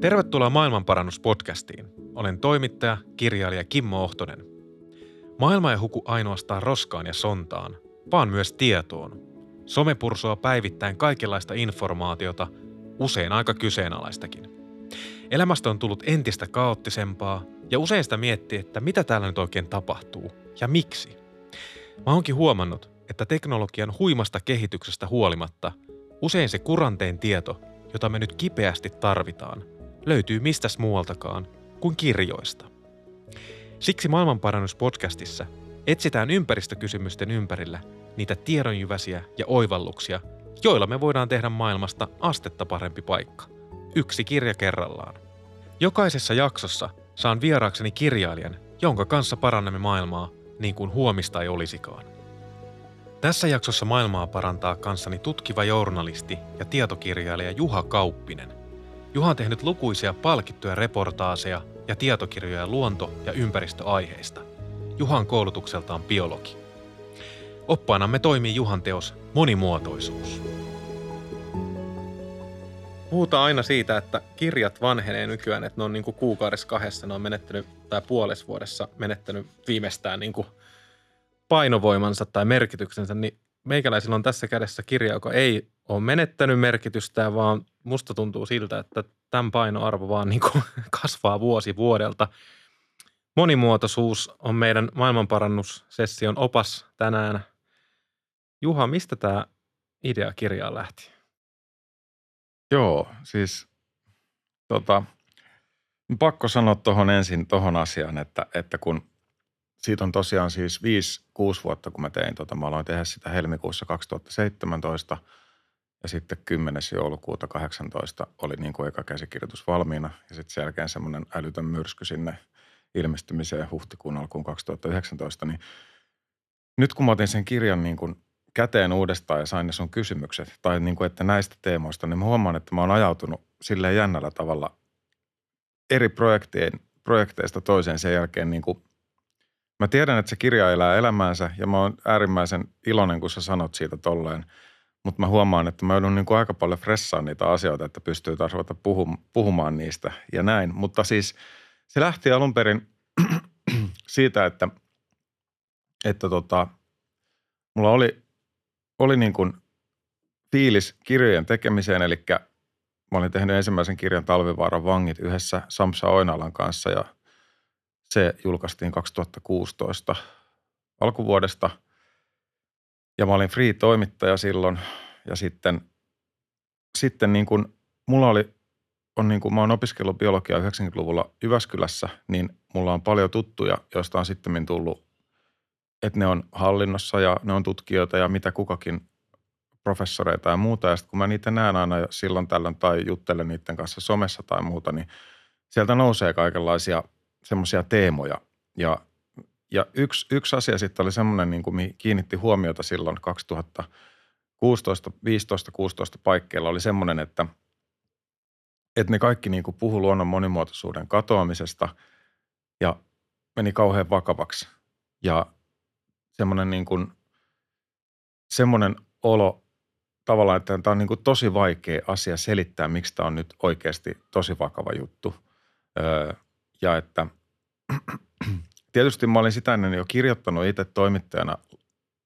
Tervetuloa Maailmanparannuspodcastiin. Olen toimittaja, kirjailija Kimmo Ohtonen. Maailma ei huku ainoastaan roskaan ja sontaan, vaan myös tietoon. Some pursua päivittäin kaikenlaista informaatiota, usein aika kyseenalaistakin. Elämästä on tullut entistä kaoottisempaa ja usein sitä miettii, että mitä täällä nyt oikein tapahtuu ja miksi. Mä oonkin huomannut, että teknologian huimasta kehityksestä huolimatta usein se kuranteen tieto, jota me nyt kipeästi tarvitaan, löytyy mistäs muualtakaan kuin kirjoista. Siksi Maailmanparannuspodcastissa etsitään ympäristökysymysten ympärillä niitä tiedonjyväsiä ja oivalluksia, joilla me voidaan tehdä maailmasta astetta parempi paikka. Yksi kirja kerrallaan. Jokaisessa jaksossa saan vieraakseni kirjailijan, jonka kanssa parannamme maailmaa niin kuin huomista ei olisikaan. Tässä jaksossa maailmaa parantaa kanssani tutkiva journalisti ja tietokirjailija Juha Kauppinen. Juha on tehnyt lukuisia palkittuja reportaaseja ja tietokirjoja luonto- ja ympäristöaiheista. Juhan koulutukseltaan biologi. Oppaanamme toimii Juhan teos Monimuotoisuus. Puhutaan aina siitä, että kirjat vanhenee nykyään, että ne on niin kuin kuukaudessa kahdessa, ne on menettänyt, tai puolessa vuodessa menettänyt viimeistään niin kuin painovoimansa tai merkityksensä, niin meikäläisillä on tässä kädessä kirja, joka ei ole menettänyt merkitystään, vaan musta tuntuu siltä, että tämän painoarvo vaan niin kuin kasvaa vuosi vuodelta. Monimuotoisuus on meidän maailmanparannussession opas tänään. Juha, mistä tämä idea kirjaa lähti? Joo, siis tota, pakko sanoa tuohon ensin tuohon asiaan, että, että kun siitä on tosiaan siis 5-6 vuotta, kun mä tein tota, mä aloin tehdä sitä helmikuussa 2017 ja sitten 10. joulukuuta 18 oli niin kuin eka käsikirjoitus valmiina ja sitten sen jälkeen semmoinen älytön myrsky sinne ilmestymiseen huhtikuun alkuun 2019, niin nyt kun mä otin sen kirjan niin kuin käteen uudestaan ja sain ne sun kysymykset, tai niin kuin, että näistä teemoista, niin mä huomaan, että mä oon ajautunut silleen jännällä tavalla eri projektien, projekteista toiseen sen jälkeen niin kuin Mä tiedän, että se kirja elää elämäänsä ja mä oon äärimmäisen iloinen, kun sä sanot siitä tolleen. Mutta mä huomaan, että mä joudun niin kuin aika paljon fressaan niitä asioita, että pystyy taas ruveta puhumaan niistä ja näin. Mutta siis se lähti alun perin siitä, että, että tota, mulla oli, oli niin kuin fiilis kirjojen tekemiseen, eli mä olin tehnyt ensimmäisen kirjan Talvivaaran vangit yhdessä Samsa Oinalan kanssa ja se julkaistiin 2016 alkuvuodesta ja mä olin free-toimittaja silloin ja sitten, sitten niin kuin mulla oli, on niin kuin mä oon opiskellut biologiaa 90-luvulla Jyväskylässä, niin mulla on paljon tuttuja, joista on sitten tullut, että ne on hallinnossa ja ne on tutkijoita ja mitä kukakin professoreita ja muuta. Ja sitten kun mä niitä näen aina silloin tällöin tai juttelen niiden kanssa somessa tai muuta, niin sieltä nousee kaikenlaisia semmoisia teemoja. Ja, ja yksi, yksi asia sitten oli semmoinen, niin kuin kiinnitti huomiota silloin 2016, 15, 16 paikkeilla oli semmoinen, että, että ne kaikki niin kuin puhu luonnon monimuotoisuuden katoamisesta ja meni kauhean vakavaksi. Ja semmoinen, niin kuin, semmoinen olo tavallaan, että tämä on niin kuin tosi vaikea asia selittää, miksi tämä on nyt oikeasti tosi vakava juttu. Öö, ja että tietysti mä olin sitä ennen jo kirjoittanut itse toimittajana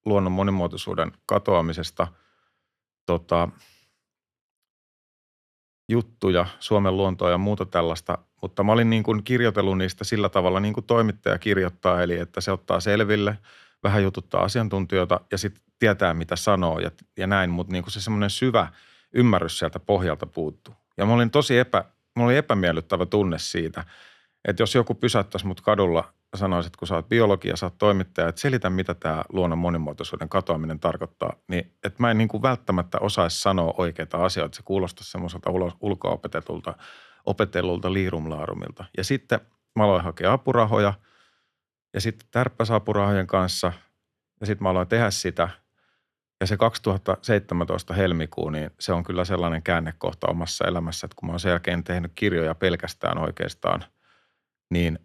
luonnon monimuotoisuuden katoamisesta tota, juttuja, Suomen luontoa ja muuta tällaista, mutta mä olin niin kuin kirjoitellut niistä sillä tavalla niin kuin toimittaja kirjoittaa, eli että se ottaa selville, vähän jututtaa asiantuntijoita ja sitten tietää, mitä sanoo ja, ja näin, mutta niin kuin se semmoinen syvä ymmärrys sieltä pohjalta puuttuu. Ja mä olin tosi epä, mä olin epämiellyttävä tunne siitä – että jos joku pysäyttäisi mut kadulla ja sanoisi, että kun sä oot biologi ja sä oot toimittaja, että selitä mitä tämä luonnon monimuotoisuuden katoaminen tarkoittaa, niin että mä en niin kuin välttämättä osaisi sanoa oikeita asioita. Se kuulostaisi semmoiselta ulko-opetetulta opetellulta liirumlaarumilta. Ja sitten mä aloin hakea apurahoja ja sitten tärppäsapurahojen kanssa ja sitten mä aloin tehdä sitä. Ja se 2017 helmikuu, niin se on kyllä sellainen käännekohta omassa elämässä, että kun mä oon sen jälkeen tehnyt kirjoja pelkästään oikeastaan – niin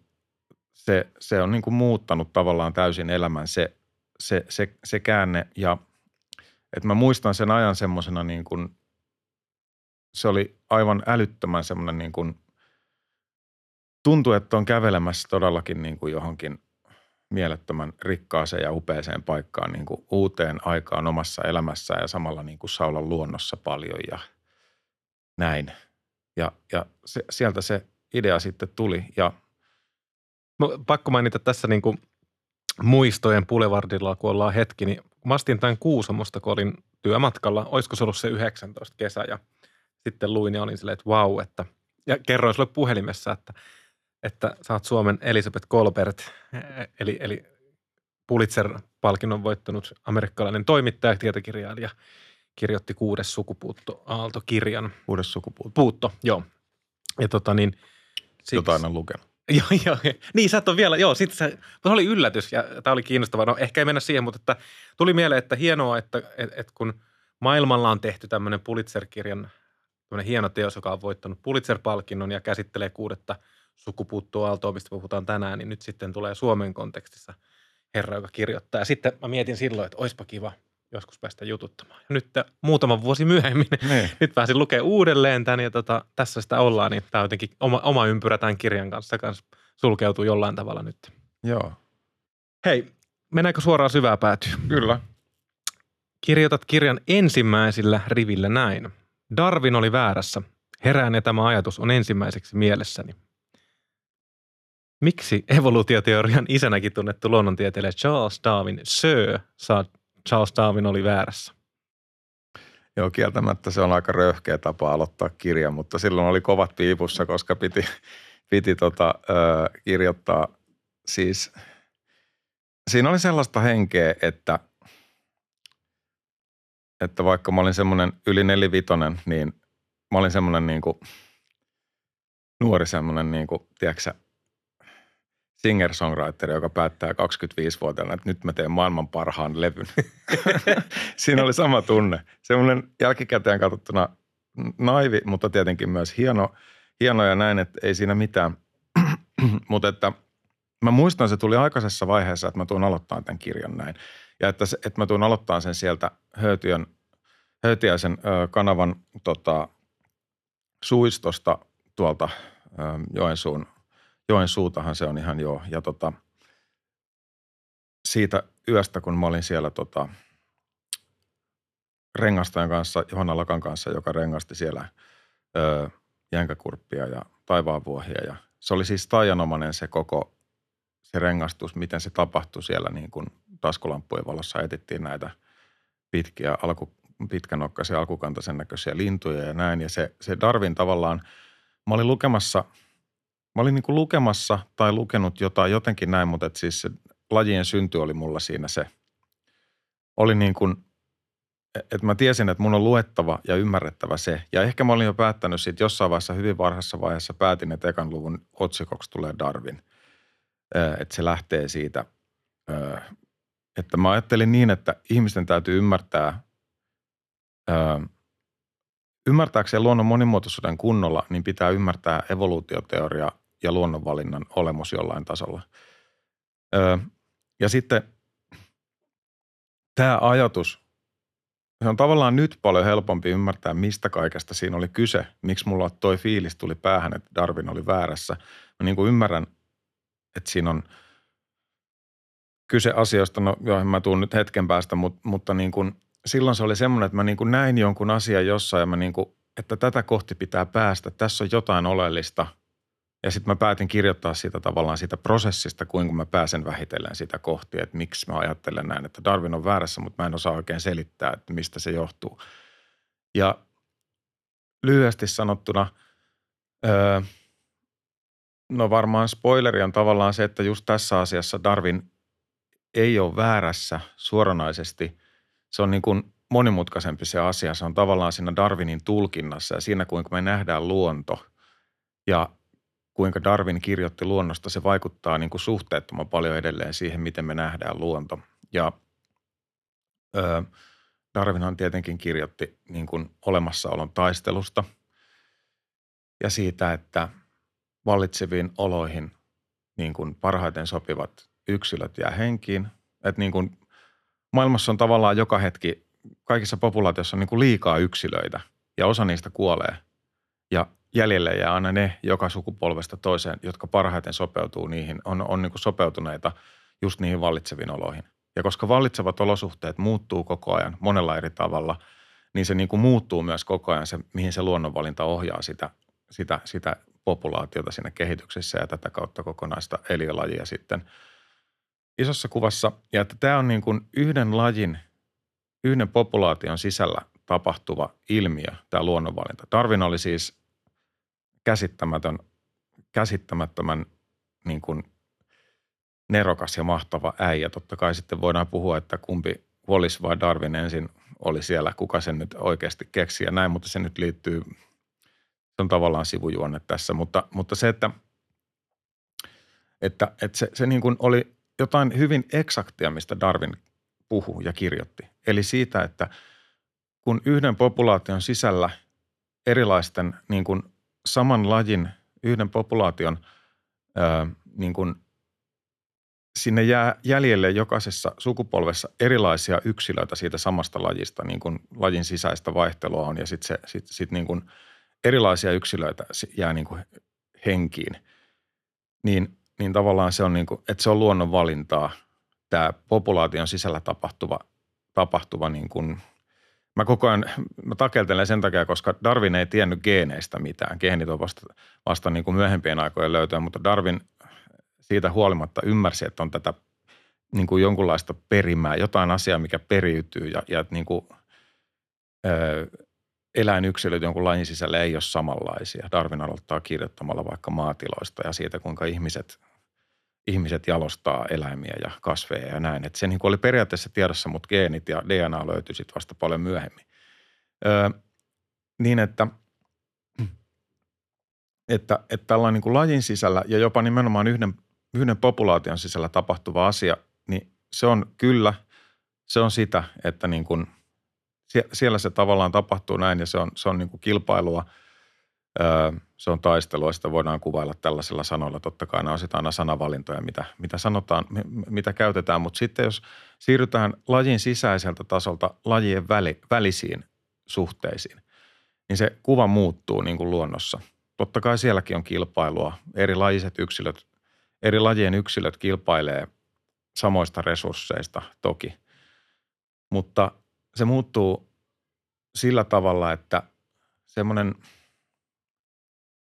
se, se on niin kuin muuttanut tavallaan täysin elämän se, se, se, se käänne. Ja että mä muistan sen ajan semmoisena niin kuin, se oli aivan älyttömän semmoinen niin kuin tuntuu, että on kävelemässä todellakin niin kuin johonkin mielettömän rikkaaseen ja upeeseen paikkaan niin kuin uuteen aikaan omassa elämässä ja samalla niin kuin olla luonnossa paljon ja näin. Ja, ja se, sieltä se idea sitten tuli ja pakko mainita tässä niin kuin muistojen Boulevardilla, kun ollaan hetki, niin mä astin tämän Kuusamosta, kun olin työmatkalla, olisiko se ollut se 19 kesä ja sitten luin ja olin silleen, että vau, että ja kerroin sulle puhelimessa, että, että sä oot Suomen Elisabeth Kolbert, eli, eli Pulitzer-palkinnon voittanut amerikkalainen toimittaja, tietokirjailija, kirjoitti kuudes sukupuutto Aalto-kirjan. Kuudes sukupuutto. Puutto, joo. Ja tota niin, siksi, Jotain on lukenut. Joo, joo. Niin, sä et ole vielä, joo, sitten se, se oli yllätys ja tämä oli kiinnostavaa. No ehkä ei mennä siihen, mutta että tuli mieleen, että hienoa, että et, et kun maailmalla on tehty tämmöinen Pulitzer-kirjan hieno teos, joka on voittanut Pulitzer-palkinnon ja käsittelee kuudetta sukupuuttoa aaltoa, mistä puhutaan tänään, niin nyt sitten tulee Suomen kontekstissa herra, joka kirjoittaa. Ja sitten mä mietin silloin, että oispa kiva joskus päästä jututtamaan. Ja nyt muutama vuosi myöhemmin, niin. nyt pääsin lukemaan uudelleen tämän ja tota, tässä sitä ollaan, niin tämä jotenkin oma, oma ympyrä tämän kirjan kanssa, kanssa sulkeutuu jollain tavalla nyt. Joo. Hei, mennäänkö suoraan syvää päätyä? Kyllä. Kirjoitat kirjan ensimmäisillä rivillä näin. Darwin oli väärässä. Herään ja tämä ajatus on ensimmäiseksi mielessäni. Miksi evoluutioteorian isänäkin tunnettu luonnontieteilijä Charles Darwin, Sir Charles Darwin oli väärässä? Joo, kieltämättä se on aika röyhkeä tapa aloittaa kirja, mutta silloin oli kovat piipussa, koska piti, piti tota, ö, kirjoittaa siis, siinä oli sellaista henkeä, että, että vaikka mä olin semmoinen yli nelivitonen, niin mä olin semmoinen niin kuin, nuori semmoinen, niin kuin, tiedätkö singer-songwriter, joka päättää 25-vuotiaana, että nyt mä teen maailman parhaan levyn. Siinä oli sama tunne. Semmoinen jälkikäteen katsottuna naivi, mutta tietenkin myös hieno, hieno ja näin, että ei siinä mitään. mutta että mä muistan, se tuli aikaisessa vaiheessa, että mä tuun aloittamaan tämän kirjan näin. Ja että, että mä tuun aloittamaan sen sieltä Höytiön, Höytiäisen ö, kanavan tota, suistosta tuolta ö, Joensuun – joen suutahan se on ihan joo. Ja tota, siitä yöstä, kun mä olin siellä tota, rengastajan kanssa, Johanna Lakan kanssa, joka rengasti siellä ö, jänkäkurppia ja taivaanvuohia. Ja se oli siis taianomainen se koko se rengastus, miten se tapahtui siellä niin kuin taskulampujen valossa etittiin näitä pitkiä alku, pitkänokkaisia alkukantaisen näköisiä lintuja ja näin. Ja se, se Darwin tavallaan, mä olin lukemassa – Mä olin niin kuin lukemassa tai lukenut jotain jotenkin näin, mutta että siis se lajien synty oli mulla siinä se. Oli niin kuin, että mä tiesin, että mun on luettava ja ymmärrettävä se. Ja ehkä mä olin jo päättänyt siitä jossain vaiheessa, hyvin varhaisessa vaiheessa päätin, että ekan luvun otsikoksi tulee Darwin. Että se lähtee siitä, että mä ajattelin niin, että ihmisten täytyy ymmärtää ymmärtääkseen luonnon monimuotoisuuden kunnolla, niin pitää ymmärtää evoluutioteoria ja luonnonvalinnan olemus jollain tasolla. Öö, ja sitten tämä ajatus, se on tavallaan nyt paljon helpompi ymmärtää, mistä kaikesta siinä oli kyse. Miksi mulla toi fiilis tuli päähän, että Darwin oli väärässä. Mä niin kuin ymmärrän, että siinä on kyse asioista, no joo, mä tuun nyt hetken päästä, mutta, mutta niin kuin – silloin se oli semmoinen, että mä niin kuin näin jonkun asian jossain ja mä niin kuin, että tätä kohti pitää päästä, tässä on jotain oleellista. Ja sitten mä päätin kirjoittaa siitä tavallaan siitä prosessista, kuinka mä pääsen vähitellen sitä kohti, että miksi mä ajattelen näin, että Darwin on väärässä, mutta mä en osaa oikein selittää, että mistä se johtuu. Ja lyhyesti sanottuna, öö, no varmaan spoileri on tavallaan se, että just tässä asiassa Darwin ei ole väärässä suoranaisesti – se on niin kuin monimutkaisempi se asia. Se on tavallaan siinä Darwinin tulkinnassa ja siinä, kuinka me nähdään luonto ja kuinka Darwin kirjoitti luonnosta, se vaikuttaa niin kuin suhteettoman paljon edelleen siihen, miten me nähdään luonto. Ja ö, Darwinhan tietenkin kirjoitti niin kuin olemassaolon taistelusta ja siitä, että vallitseviin oloihin niin kuin parhaiten sopivat yksilöt jää henkiin. Että niin kuin maailmassa on tavallaan joka hetki, kaikissa populaatioissa on niin kuin liikaa yksilöitä ja osa niistä kuolee. Ja jäljelle jää aina ne joka sukupolvesta toiseen, jotka parhaiten sopeutuu niihin, on, on niin kuin sopeutuneita just niihin vallitseviin oloihin. Ja koska vallitsevat olosuhteet muuttuu koko ajan monella eri tavalla, niin se niin kuin muuttuu myös koko ajan se, mihin se luonnonvalinta ohjaa sitä, sitä, sitä populaatiota siinä kehityksessä ja tätä kautta kokonaista eliölajia sitten isossa kuvassa. Ja että tämä on niin kuin yhden lajin, yhden populaation sisällä tapahtuva ilmiö, tämä luonnonvalinta. Darwin oli siis käsittämätön, käsittämättömän niin kuin nerokas ja mahtava äijä. Totta kai sitten voidaan puhua, että kumpi Wallis vai Darwin ensin oli siellä, kuka sen nyt oikeasti keksi ja näin, mutta se nyt liittyy, se on tavallaan sivujuonne tässä, mutta, mutta se, että, että, että se, se niin kuin oli jotain hyvin eksaktia, mistä Darwin puhuu ja kirjoitti. Eli siitä, että kun yhden populaation sisällä erilaisten niin kuin saman lajin, yhden populaation ää, niin kuin sinne jää jäljelle jokaisessa sukupolvessa erilaisia yksilöitä siitä samasta lajista, niin kuin lajin sisäistä vaihtelua on ja sitten sit, sit niin kuin erilaisia yksilöitä jää niin kuin henkiin. Niin, niin tavallaan se on niin kuin, että se on luonnon valintaa, tämä populaation sisällä tapahtuva, tapahtuva niin kuin – Mä koko ajan, mä takeltelen sen takia, koska Darwin ei tiennyt geeneistä mitään. Geenit on vasta, vasta niin kuin myöhempien aikojen löytöä, mutta Darwin siitä huolimatta ymmärsi, että on tätä niin kuin jonkunlaista perimää, jotain asiaa, mikä periytyy ja, ja niin kuin, ö, eläinyksilöt jonkun lajin sisällä ei ole samanlaisia. Darwin aloittaa kirjoittamalla vaikka maatiloista ja siitä, kuinka ihmiset, ihmiset jalostaa eläimiä ja kasveja ja näin. Et se niin kuin oli periaatteessa tiedossa, mutta geenit ja DNA löytyi sitten vasta paljon myöhemmin. Ö, niin, että – että, että tällainen niin kuin lajin sisällä ja jopa nimenomaan yhden yhden populaation sisällä tapahtuva asia, niin se on kyllä, se on sitä, että niin kuin, siellä se tavallaan tapahtuu näin ja se on, se on niin kuin kilpailua, se on taistelua, sitä voidaan kuvailla tällaisilla sanoilla. Totta kai nämä on aina sanavalintoja, mitä, mitä sanotaan, mitä käytetään, mutta sitten jos siirrytään lajin sisäiseltä tasolta lajien väli, välisiin suhteisiin, niin se kuva muuttuu niin kuin luonnossa. Totta kai sielläkin on kilpailua. Erilaiset yksilöt eri lajien yksilöt kilpailee samoista resursseista toki, mutta se muuttuu sillä tavalla, että semmoinen,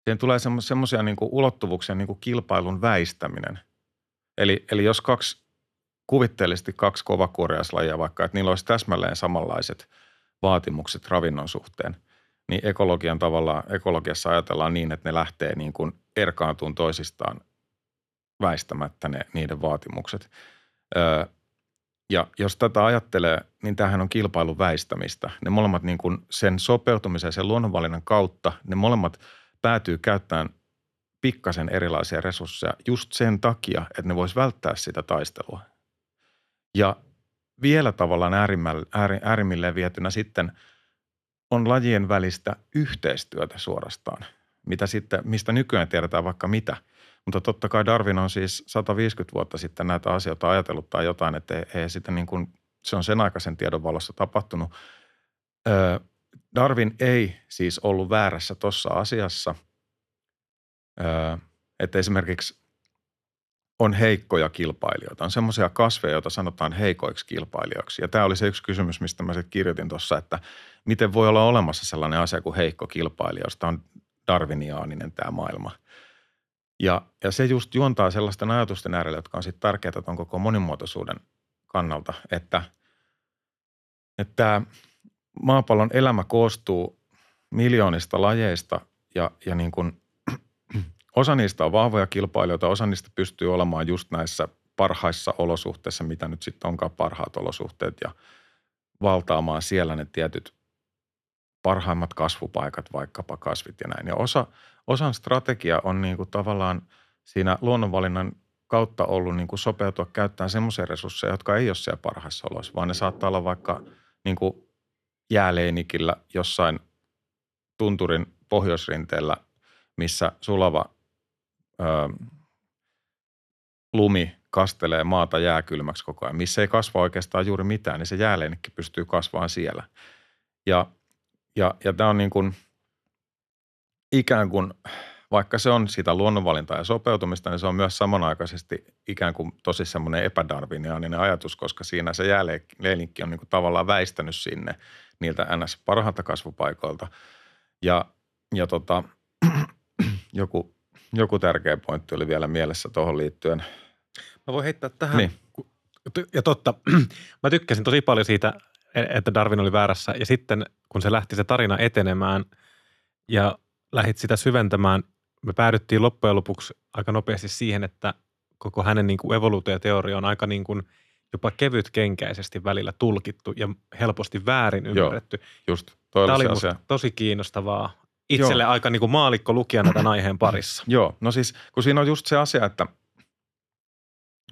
siihen tulee semmoisia niin ulottuvuuksia niin kuin kilpailun väistäminen. Eli, eli jos kaksi, kuvitteellisesti kaksi kovakuoriaislajia vaikka, että niillä olisi täsmälleen samanlaiset vaatimukset ravinnon suhteen, niin ekologian tavalla, ekologiassa ajatellaan niin, että ne lähtee niin kuin erkaantuun toisistaan väistämättä ne, niiden vaatimukset. Öö, ja jos tätä ajattelee, niin tämähän on kilpailun väistämistä. Ne molemmat niin kuin sen sopeutumisen, sen luonnonvalinnan kautta, ne molemmat päätyy käyttämään pikkasen erilaisia resursseja just sen takia, että ne vois välttää sitä taistelua. Ja vielä tavallaan äärimmilleen vietynä sitten on lajien välistä yhteistyötä suorastaan, mitä sitten, mistä nykyään tiedetään vaikka mitä – mutta totta kai Darwin on siis 150 vuotta sitten näitä asioita ajatellut tai jotain, että ei, ei sitten niin kuin, se on sen aikaisen tiedon valossa tapahtunut. Ö, Darwin ei siis ollut väärässä tuossa asiassa, ö, että esimerkiksi on heikkoja kilpailijoita. On semmoisia kasveja, joita sanotaan heikoiksi kilpailijoiksi. Ja tämä oli se yksi kysymys, mistä mä sitten kirjoitin tuossa, että miten voi olla olemassa sellainen asia kuin heikko kilpailija, josta on darwiniaaninen tämä maailma – ja, ja se just juontaa sellaisten ajatusten äärelle, jotka on sitten tärkeää tuon koko monimuotoisuuden kannalta, että, että maapallon elämä koostuu miljoonista lajeista ja, ja niin kuin, osa niistä on vahvoja kilpailijoita, osa niistä pystyy olemaan just näissä parhaissa olosuhteissa, mitä nyt sitten onkaan parhaat olosuhteet ja valtaamaan siellä ne tietyt parhaimmat kasvupaikat, vaikkapa kasvit ja näin. Ja osa, osan strategia on niin kuin tavallaan siinä luonnonvalinnan kautta ollut niin kuin sopeutua käyttämään semmoisia resursseja, jotka ei ole siellä parhaissa oloissa, vaan ne saattaa olla vaikka niin kuin jääleinikillä jossain tunturin pohjoisrinteellä, missä sulava ö, lumi kastelee maata jääkylmäksi koko ajan, missä ei kasva oikeastaan juuri mitään, niin se jääleinikki pystyy kasvamaan siellä. Ja, ja, ja tämä on niin kuin – ikään kuin, vaikka se on sitä luonnonvalintaa ja sopeutumista, niin se on myös samanaikaisesti ikään kuin tosi semmoinen epädarviniaaninen ajatus, koska siinä se jääleinikki on niin kuin tavallaan väistänyt sinne niiltä ns. parhailta kasvupaikoilta. Ja, ja tota, joku, joku tärkeä pointti oli vielä mielessä tuohon liittyen. Mä voin heittää tähän. Niin. Ja totta, mä tykkäsin tosi paljon siitä, että Darwin oli väärässä. Ja sitten kun se lähti se tarina etenemään ja lähit sitä syventämään, me päädyttiin loppujen lopuksi aika nopeasti siihen, että koko hänen niin kuin evoluutioteoria on aika niin kuin jopa kevytkenkäisesti välillä tulkittu ja helposti väärin ymmärretty. Joo, just. Toi Tämä oli musta tosi kiinnostavaa itselle Joo. aika niin kuin maalikko lukijana tämän aiheen parissa. Joo, no siis kun siinä on just se asia, että,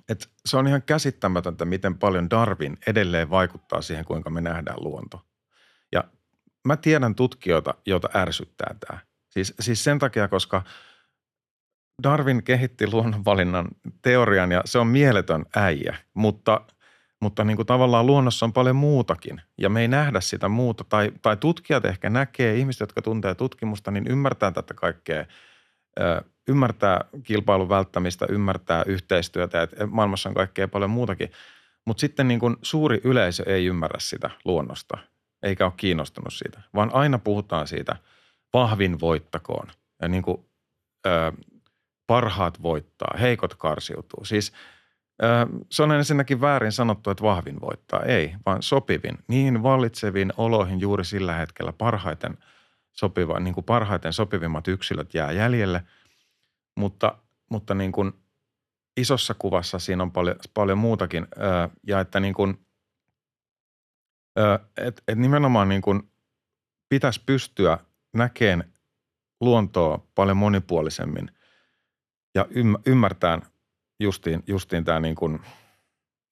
että se on ihan käsittämätöntä, miten paljon Darwin edelleen vaikuttaa siihen, kuinka me nähdään luonto. Ja mä tiedän tutkijoita, joita ärsyttää tämä. Siis, siis sen takia, koska Darwin kehitti luonnonvalinnan teorian ja se on mieletön äijä, mutta, mutta niin kuin tavallaan luonnossa on paljon muutakin ja me ei nähdä sitä muuta. Tai, tai tutkijat ehkä näkee, ihmiset, jotka tuntee tutkimusta, niin ymmärtää tätä kaikkea, ymmärtää kilpailun välttämistä, ymmärtää yhteistyötä, että maailmassa on kaikkea paljon muutakin. Mutta sitten niin kuin suuri yleisö ei ymmärrä sitä luonnosta, eikä ole kiinnostunut siitä, vaan aina puhutaan siitä – vahvin voittakoon. Ja niin kuin, ö, parhaat voittaa, heikot karsiutuu. Siis ö, se on ensinnäkin väärin sanottu, että vahvin voittaa. Ei, vaan sopivin. Niihin vallitseviin oloihin juuri sillä hetkellä parhaiten, sopiva, niin kuin parhaiten sopivimmat yksilöt jää jäljelle. Mutta, mutta niin kuin isossa kuvassa siinä on paljon, paljon muutakin. Ö, ja että niin kuin, et, et nimenomaan niin kuin pitäisi pystyä näkeen luontoa paljon monipuolisemmin ja ymmärtää justiin, justiin tämä niin kuin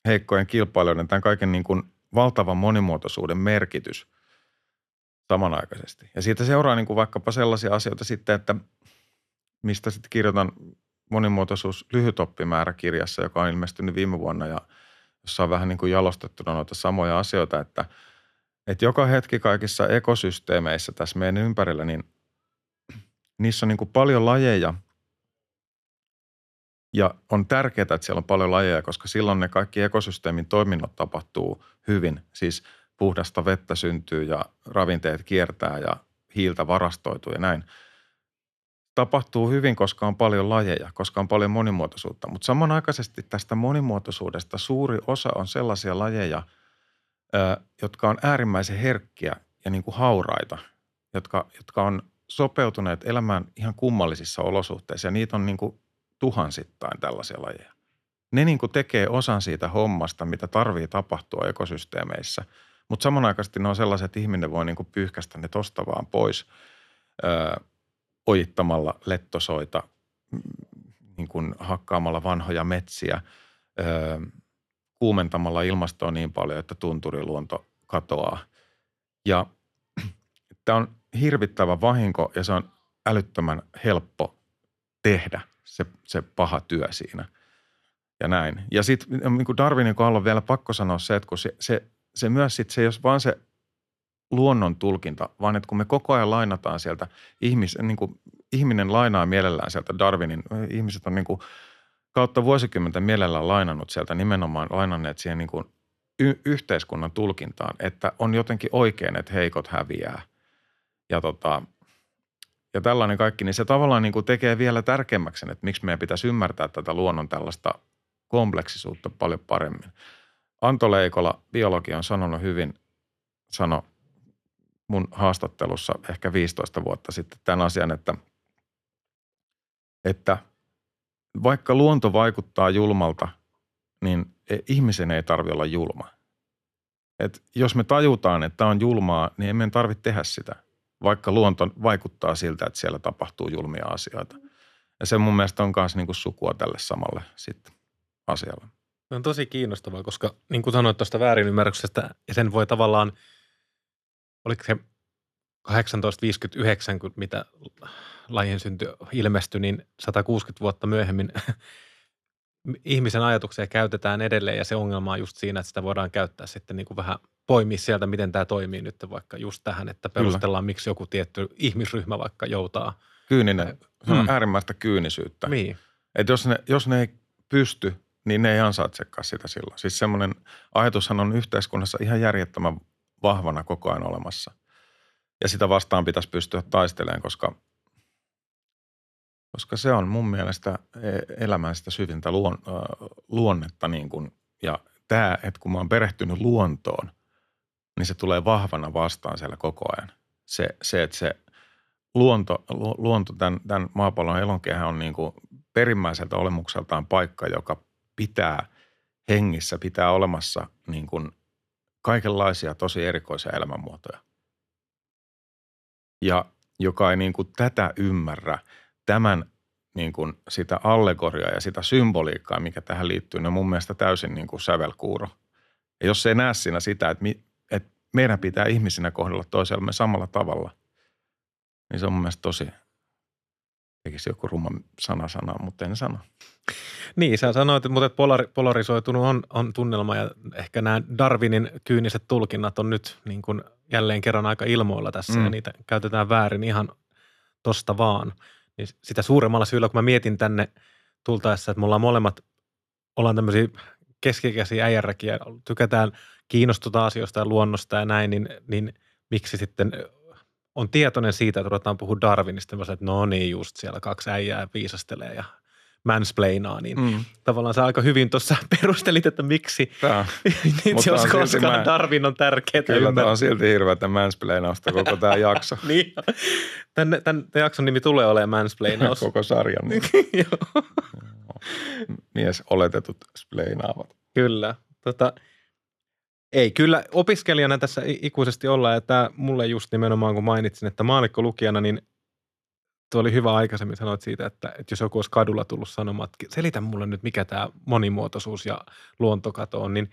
heikkojen kilpailijoiden, tämän kaiken niin kuin valtavan monimuotoisuuden merkitys samanaikaisesti. Ja siitä seuraa niin kuin vaikkapa sellaisia asioita sitten, että mistä sitten kirjoitan monimuotoisuus lyhytoppimääräkirjassa, joka on ilmestynyt viime vuonna ja jossa on vähän niin kuin jalostettuna noita samoja asioita, että – että joka hetki kaikissa ekosysteemeissä tässä meidän ympärillä, niin niissä on niin kuin paljon lajeja ja on tärkeää, että siellä on paljon lajeja, koska silloin ne kaikki ekosysteemin toiminnot tapahtuu hyvin. Siis puhdasta vettä syntyy ja ravinteet kiertää ja hiiltä varastoituu ja näin. Tapahtuu hyvin, koska on paljon lajeja, koska on paljon monimuotoisuutta. Mutta samanaikaisesti tästä monimuotoisuudesta suuri osa on sellaisia lajeja – jotka on äärimmäisen herkkiä ja niin kuin hauraita, jotka, jotka on sopeutuneet elämään ihan kummallisissa olosuhteissa ja niitä on niin kuin tuhansittain tällaisia lajeja. Ne niin kuin tekee osan siitä hommasta, mitä tarvii tapahtua ekosysteemeissä, mutta samanaikaisesti ne on sellaiset, että ihminen voi niin kuin pyyhkästä ne tosta vaan pois ö, ojittamalla lettosoita, niin kuin hakkaamalla vanhoja metsiä, ö, kuumentamalla ilmastoa niin paljon, että tunturiluonto katoaa. Ja tämä on hirvittävä vahinko ja se on älyttömän helppo tehdä se, se paha työ siinä. Ja näin. Ja sitten niin kuin Darwinin kohdalla on vielä pakko sanoa se, että kun se, se, se myös sitten se ole vaan se luonnon tulkinta, vaan että kun me koko ajan lainataan sieltä, ihmis, niin kuin, ihminen lainaa mielellään sieltä Darwinin, ihmiset on niin kuin – kautta vuosikymmenten mielellään lainannut sieltä nimenomaan lainanneet siihen niin kuin y- yhteiskunnan tulkintaan, että on jotenkin oikein, että heikot häviää. Ja, tota, ja tällainen kaikki, niin se tavallaan niin kuin tekee vielä tärkeämmäksi, että miksi meidän pitäisi ymmärtää tätä luonnon tällaista kompleksisuutta paljon paremmin. Anto Leikola, biologi, on sanonut hyvin, sano mun haastattelussa ehkä 15 vuotta sitten tämän asian, että, että – vaikka luonto vaikuttaa julmalta, niin e, ihmisen ei tarvi olla julma. Et jos me tajutaan, että tämä on julmaa, niin emme tarvitse tehdä sitä, vaikka luonto vaikuttaa siltä, että siellä tapahtuu julmia asioita. Ja se mun mielestä on myös niin sukua tälle samalle sitten asialle. Se on tosi kiinnostavaa, koska niin kuin sanoit tuosta väärinymmärryksestä, sen voi tavallaan, oliko se 1859, kun mitä lajin synty ilmestyi, niin 160 vuotta myöhemmin ihmisen ajatuksia käytetään edelleen ja se ongelma on just siinä, että sitä voidaan käyttää sitten niin kuin vähän poimia sieltä, miten tämä toimii nyt vaikka just tähän, että perustellaan, Kyllä. miksi joku tietty ihmisryhmä vaikka joutaa Kyyninen, se on Mm. mm. äärimmäistä kyynisyyttä. Niin. Että jos ne, jos ne ei pysty, niin ne ei ansaitsekaan sitä silloin. Siis semmoinen ajatushan on yhteiskunnassa ihan järjettömän vahvana koko ajan olemassa. Ja sitä vastaan pitäisi pystyä taistelemaan, koska, koska se on mun mielestä e- elämän sitä syvintä luon, äh, luonnetta. Niin kuin, ja tämä, että kun mä oon perehtynyt luontoon, niin se tulee vahvana vastaan siellä koko ajan. Se, se että se luonto, lu- luonto tämän, tämän maapallon elonkehä on niin kuin perimmäiseltä olemukseltaan paikka, joka pitää hengissä, pitää olemassa niin kuin kaikenlaisia tosi erikoisia elämänmuotoja. Ja joka ei niin kuin tätä ymmärrä, tämän niin kuin sitä allegoriaa ja sitä symboliikkaa, mikä tähän liittyy, ne on mun mielestä täysin niin kuin sävelkuuro. Ja jos ei näe siinä sitä, että, mi, että meidän pitää ihmisinä kohdella toisiamme samalla tavalla, niin se on mun mielestä tosi, tekisi joku rumma sana sanaa, mutta en sano. Niin, sä sanoit, mutta että polari, polarisoitunut on, on tunnelma ja ehkä nämä Darwinin kyyniset tulkinnat on nyt niin kuin jälleen kerran aika ilmoilla tässä mm. ja niitä käytetään väärin ihan tosta vaan. Niin sitä suuremmalla syyllä, kun mä mietin tänne tultaessa, että me ollaan molemmat, ollaan tämmöisiä keskikäisiä äijäräkiä, tykätään kiinnostuta asioista ja luonnosta ja näin, niin, niin miksi sitten on tietoinen siitä, että ruvetaan puhua Darwinista, että no niin, just siellä kaksi äijää viisastelee ja mansplainaa, niin Mm. tavallaan sä aika hyvin tuossa perustelit, että miksi, niin jos on silti koskaan mä- Darwin on tärkeää kyllä tämä ymmärtää. on silti hirveätä mansplainausta koko tämä jakso. Niin. Tän, tän, tän jakson nimi tulee olemaan mansplainaus. koko sarjan. Niin mies oletetut spleinaavat. kyllä. Tota, ei, kyllä opiskelijana tässä ikuisesti ollaan, ja tämä mulle just nimenomaan, kun mainitsin, että maallikkolukijana, niin tuo oli hyvä aikaisemmin sanoit siitä, että, että jos joku olisi kadulla tullut sanomaan, että selitä mulle nyt, mikä tämä monimuotoisuus ja luontokato on, niin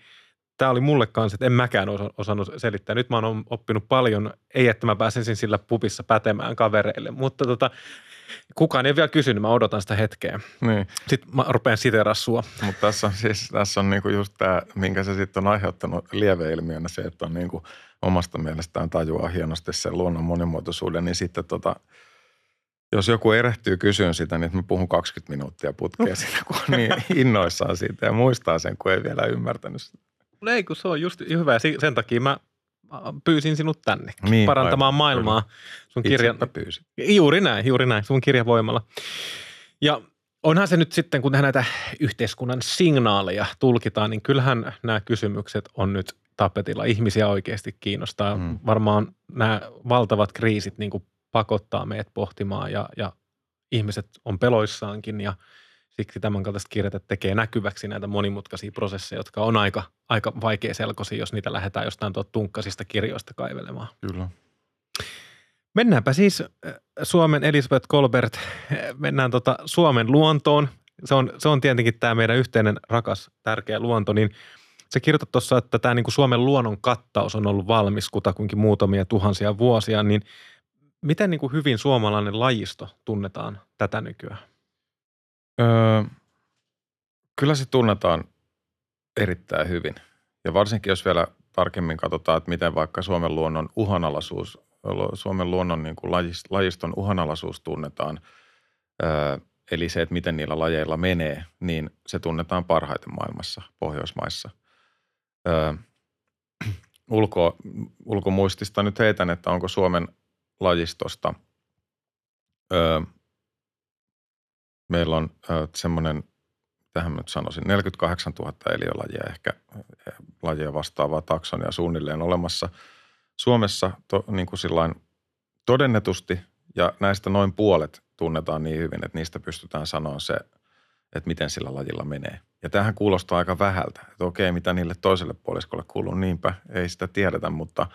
tämä oli mulle kanssa, että en mäkään osa- osannut selittää. Nyt mä oon oppinut paljon, ei että mä pääsisin sillä pubissa pätemään kavereille, mutta tota, kukaan ei vielä kysynyt, mä odotan sitä hetkeä. Niin, Sitten mä rupean siteraa sua. mutta tässä on siis tässä on niinku just tämä, minkä se sitten on aiheuttanut lieveilmiönä se, että on niinku omasta mielestään tajuaa hienosti sen luonnon monimuotoisuuden, niin sitten tota, jos joku erehtyy kysyyn sitä, niin mä puhun 20 minuuttia putkea siitä, kun on niin innoissaan siitä ja muistaa sen, kun ei vielä ymmärtänyt sitä. No Ei, kun se on just hyvä. Sen takia mä pyysin sinut tänne Niin, parantamaan aivan, maailmaa sun kirjan. Pyysin. Juuri näin, juuri näin, sun kirjavoimalla. Ja onhan se nyt sitten, kun näitä yhteiskunnan signaaleja tulkitaan, niin kyllähän nämä kysymykset on nyt tapetilla. Ihmisiä oikeasti kiinnostaa. Mm. Varmaan nämä valtavat kriisit niin kuin pakottaa meidät pohtimaan ja, ja ihmiset on peloissaankin ja siksi tämän kaltaiset kirjat tekee näkyväksi näitä monimutkaisia prosesseja, jotka on aika, aika vaikea selkoisia, jos niitä lähdetään jostain tuot tunkkasista kirjoista kaivelemaan. Kyllä. Mennäänpä siis äh, Suomen Elisabeth Kolbert, äh, mennään tota Suomen luontoon. Se on, se on tietenkin tämä meidän yhteinen rakas, tärkeä luonto, niin se kirjoitat tuossa, että tämä niin Suomen luonnon kattaus on ollut valmis kutakuinkin muutamia tuhansia vuosia, niin miten niin kuin hyvin suomalainen lajisto tunnetaan tätä nykyään? Öö, kyllä se tunnetaan erittäin hyvin. Ja varsinkin jos vielä tarkemmin katsotaan, että miten vaikka Suomen luonnon uhanalaisuus, Suomen luonnon niin kuin lajis- lajiston uhanalaisuus tunnetaan, öö, eli se, että miten niillä lajeilla menee, niin se tunnetaan parhaiten maailmassa, Pohjoismaissa. Öö, ulko, ulkomuistista nyt heitän, että onko Suomen lajistosta öö, meillä on ö, semmoinen, tähän nyt sanoisin, 48 000 eliölajia ehkä eh, lajia vastaavaa taksonia suunnilleen olemassa Suomessa to, niin kuin todennetusti ja näistä noin puolet tunnetaan niin hyvin, että niistä pystytään sanoa se, että miten sillä lajilla menee. Ja tähän kuulostaa aika vähältä, että okei, mitä niille toiselle puoliskolle kuuluu, niinpä ei sitä tiedetä, mutta,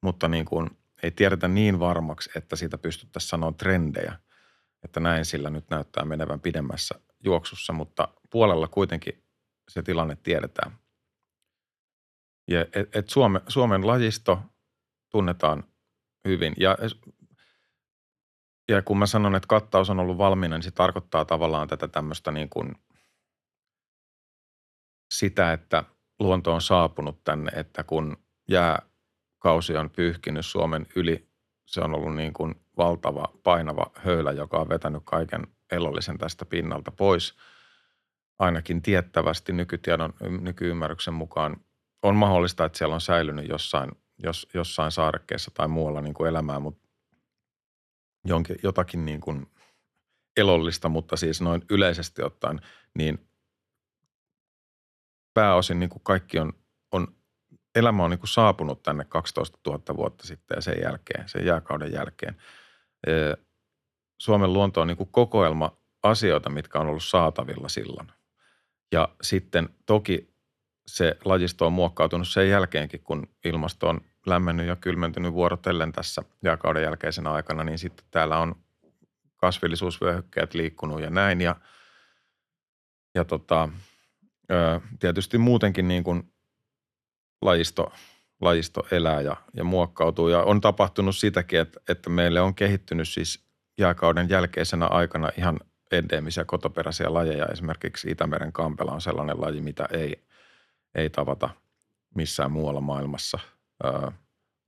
mutta niin kuin, ei tiedetä niin varmaksi, että siitä pystyttäisiin sanoa trendejä – että näin sillä nyt näyttää menevän pidemmässä juoksussa, mutta puolella kuitenkin se tilanne tiedetään. Ja et, et Suome, Suomen lajisto tunnetaan hyvin ja, ja kun mä sanon, että kattaus on ollut valmiina, niin se tarkoittaa tavallaan tätä tämmöistä niin kuin sitä, että luonto on saapunut tänne, että kun jääkausi on pyyhkinyt Suomen yli, se on ollut niin kuin valtava, painava höylä, joka on vetänyt kaiken elollisen tästä pinnalta pois. Ainakin tiettävästi nykytiedon, nykyymmärryksen mukaan on mahdollista, että siellä on säilynyt jossain, jos, jossain saarekkeessa tai muualla niin kuin elämää, mutta jonkin, jotakin niin kuin elollista, mutta siis noin yleisesti ottaen, niin pääosin niin kuin kaikki on, elämä on niin kuin saapunut tänne 12 000 vuotta sitten ja sen jälkeen, sen jääkauden jälkeen. Suomen luonto on niin kuin kokoelma asioita, mitkä on ollut saatavilla silloin. Ja sitten toki se lajisto on muokkautunut sen jälkeenkin, kun ilmasto on lämmennyt ja kylmentynyt vuorotellen tässä jääkauden jälkeisenä aikana, niin sitten täällä on kasvillisuusvyöhykkeet liikkunut ja näin. Ja, ja tota, tietysti muutenkin niin kuin lajisto, lajisto elää ja, ja muokkautuu. Ja on tapahtunut sitäkin, että, että meille on kehittynyt siis jääkauden jälkeisenä aikana ihan endemisiä kotoperäisiä lajeja. Esimerkiksi Itämeren kampela on sellainen laji, mitä ei, ei tavata missään muualla maailmassa.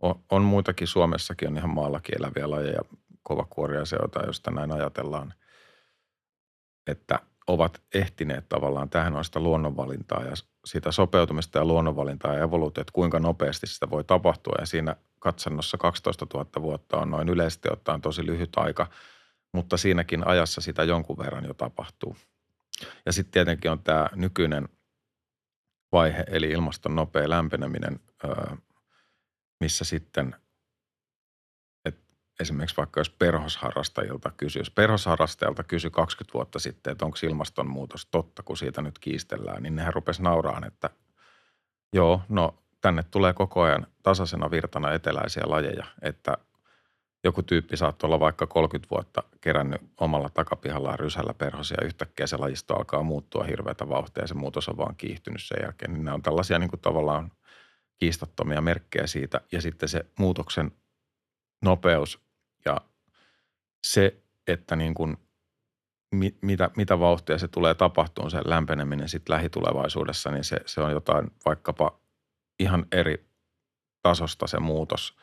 on, on muitakin, Suomessakin on ihan maallakin eläviä lajeja, kovakuoriaiseota, josta näin ajatellaan, että ovat ehtineet tavallaan tähän on sitä luonnonvalintaa ja sitä sopeutumista ja luonnonvalintaa ja evoluutiota, että kuinka nopeasti sitä voi tapahtua. Ja siinä katsannossa 12 000 vuotta on noin yleisesti ottaen tosi lyhyt aika, mutta siinäkin ajassa sitä jonkun verran jo tapahtuu. Ja sitten tietenkin on tämä nykyinen vaihe, eli ilmaston nopea lämpeneminen, missä sitten esimerkiksi vaikka jos perhosharrastajilta kysy, jos perhosharrastajalta kysy 20 vuotta sitten, että onko ilmastonmuutos totta, kun siitä nyt kiistellään, niin nehän rupesi nauraan, että joo, no tänne tulee koko ajan tasaisena virtana eteläisiä lajeja, että joku tyyppi saattoi olla vaikka 30 vuotta kerännyt omalla takapihallaan rysällä perhosia yhtäkkiä se lajisto alkaa muuttua hirveätä vauhtia ja se muutos on vaan kiihtynyt sen jälkeen. Niin nämä on tällaisia niin kuin tavallaan kiistattomia merkkejä siitä ja sitten se muutoksen nopeus ja se, että niin kuin, mitä, mitä vauhtia se tulee tapahtumaan, se lämpeneminen sitten lähitulevaisuudessa, niin se, se on jotain vaikkapa ihan eri tasosta se muutos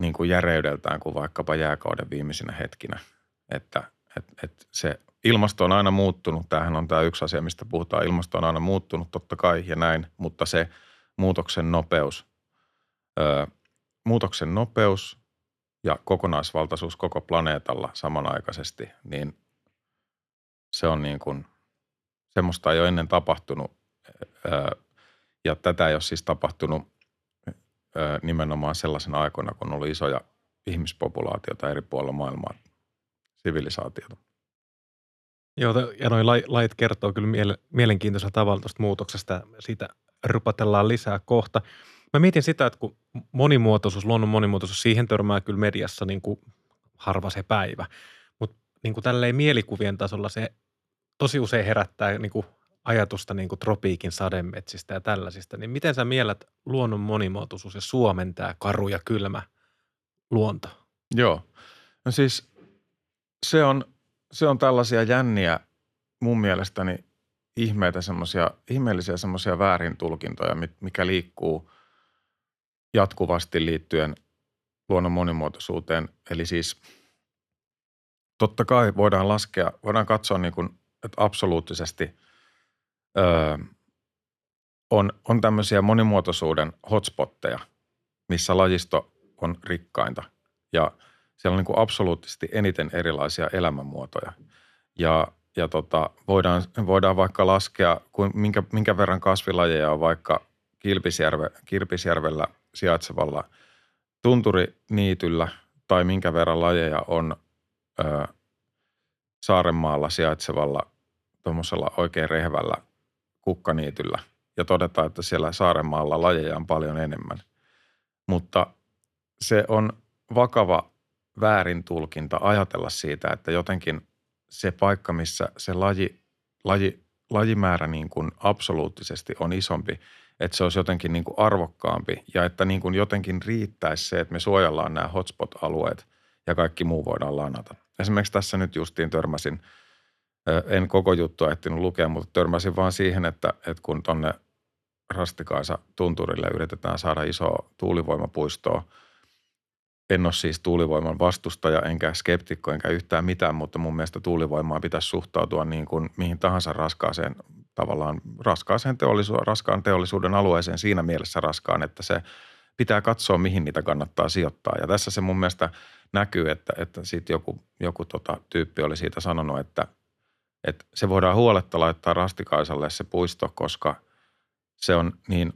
niin kuin järeydeltään kuin vaikkapa jääkauden viimeisinä hetkinä. Että et, et se ilmasto on aina muuttunut. Tämähän on tämä yksi asia, mistä puhutaan. Ilmasto on aina muuttunut totta kai ja näin, mutta se muutoksen nopeus, ö, muutoksen nopeus ja kokonaisvaltaisuus koko planeetalla samanaikaisesti, niin se on niin kuin, semmoista ei ole ennen tapahtunut. Ja tätä ei ole siis tapahtunut nimenomaan sellaisena aikoina, kun ollut isoja ihmispopulaatioita eri puolilla maailmaa, sivilisaatiota. Joo, ja noin lait kertoo kyllä mielenkiintoisella tavalla tuosta muutoksesta. Siitä rupatellaan lisää kohta. Mä mietin sitä, että kun monimuotoisuus, luonnon monimuotoisuus, siihen törmää kyllä mediassa niin kuin harva se päivä. Mutta niin tälleen mielikuvien tasolla se tosi usein herättää niin kuin ajatusta niin kuin tropiikin sademetsistä ja tällaisista. Niin miten sä mielät luonnon monimuotoisuus ja Suomen tämä karu ja kylmä luonto? Joo. No siis se on, se on tällaisia jänniä mun mielestäni ihmeitä semmoisia, ihmeellisiä semmoisia väärintulkintoja, mikä liikkuu – jatkuvasti liittyen luonnon monimuotoisuuteen. Eli siis totta kai voidaan laskea, voidaan katsoa niin kuin, että absoluuttisesti öö, on, on tämmöisiä monimuotoisuuden hotspotteja, missä lajisto on rikkainta ja siellä on niin kuin absoluuttisesti eniten erilaisia elämänmuotoja. Ja, ja tota, voidaan, voidaan vaikka laskea, minkä, minkä verran kasvilajeja on vaikka Kilpisjärve, Kilpisjärvellä sijaitsevalla tunturiniityllä tai minkä verran lajeja on ö, Saarenmaalla sijaitsevalla tuommoisella oikein rehvällä kukkaniityllä ja todetaan, että siellä Saarenmaalla lajeja on paljon enemmän. Mutta se on vakava väärintulkinta ajatella siitä, että jotenkin se paikka, missä se laji, laji, lajimäärä niin kuin absoluuttisesti on isompi, että se olisi jotenkin niin kuin arvokkaampi ja että niin kuin jotenkin riittäisi se, että me suojellaan nämä hotspot-alueet ja kaikki muu voidaan lanata. Esimerkiksi tässä nyt justiin törmäsin, en koko juttua ehtinyt lukea, mutta törmäsin vaan siihen, että, että kun tuonne Rastikaisa tunturille yritetään saada iso tuulivoimapuistoa, en ole siis tuulivoiman vastustaja, enkä skeptikko, enkä yhtään mitään, mutta mun mielestä tuulivoimaa pitäisi suhtautua niin kuin mihin tahansa raskaaseen, tavallaan raskaaseen teollisu- raskaan teollisuuden alueeseen siinä mielessä raskaan, että se pitää katsoa, mihin niitä kannattaa sijoittaa. Ja tässä se mun mielestä näkyy, että, että sitten joku, joku tota, tyyppi oli siitä sanonut, että, että se voidaan huoletta laittaa Rastikaisalle se puisto, koska se on niin,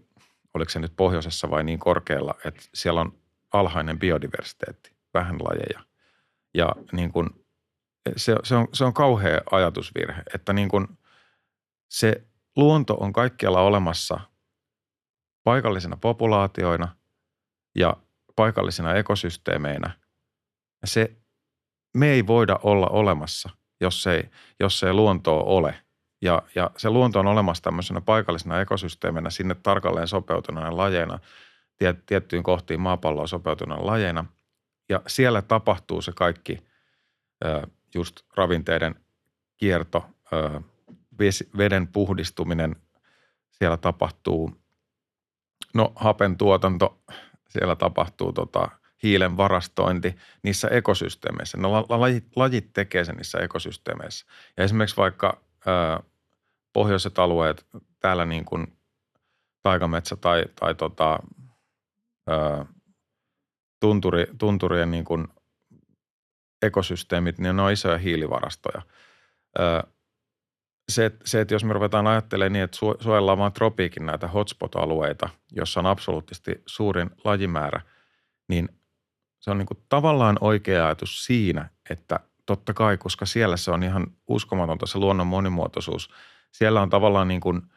oliko se nyt pohjoisessa vai niin korkealla, että siellä on alhainen biodiversiteetti, vähän lajeja. Ja niin kuin, se, se, on, se on kauhea ajatusvirhe, että niin kuin se luonto on kaikkialla olemassa paikallisina populaatioina ja paikallisina ekosysteemeinä. Ja se, me ei voida olla olemassa, jos ei, jos ei luontoa ole. Ja, ja se luonto on olemassa tämmöisenä paikallisena ekosysteeminä sinne tarkalleen sopeutuneena lajeina – tiettyyn kohtiin maapalloa sopeutuneena lajeina. Ja siellä tapahtuu se kaikki just ravinteiden kierto, veden puhdistuminen, siellä tapahtuu, no hapen tuotanto, siellä tapahtuu tota, hiilen varastointi niissä ekosysteemeissä. No lajit, lajit tekee sen niissä ekosysteemeissä. Ja esimerkiksi vaikka ö, pohjoiset alueet, täällä niin kuin taikametsä tai, tai tota, tunturi, tunturien niin kuin ekosysteemit, niin ne on isoja hiilivarastoja. Se, se, että jos me ruvetaan ajattelemaan niin, että suojellaan vain tropiikin näitä hotspot-alueita, jossa on absoluuttisesti suurin lajimäärä, niin se on niin kuin tavallaan oikea ajatus siinä, että totta kai, koska siellä se on ihan uskomatonta se luonnon monimuotoisuus. Siellä on tavallaan niin kuin –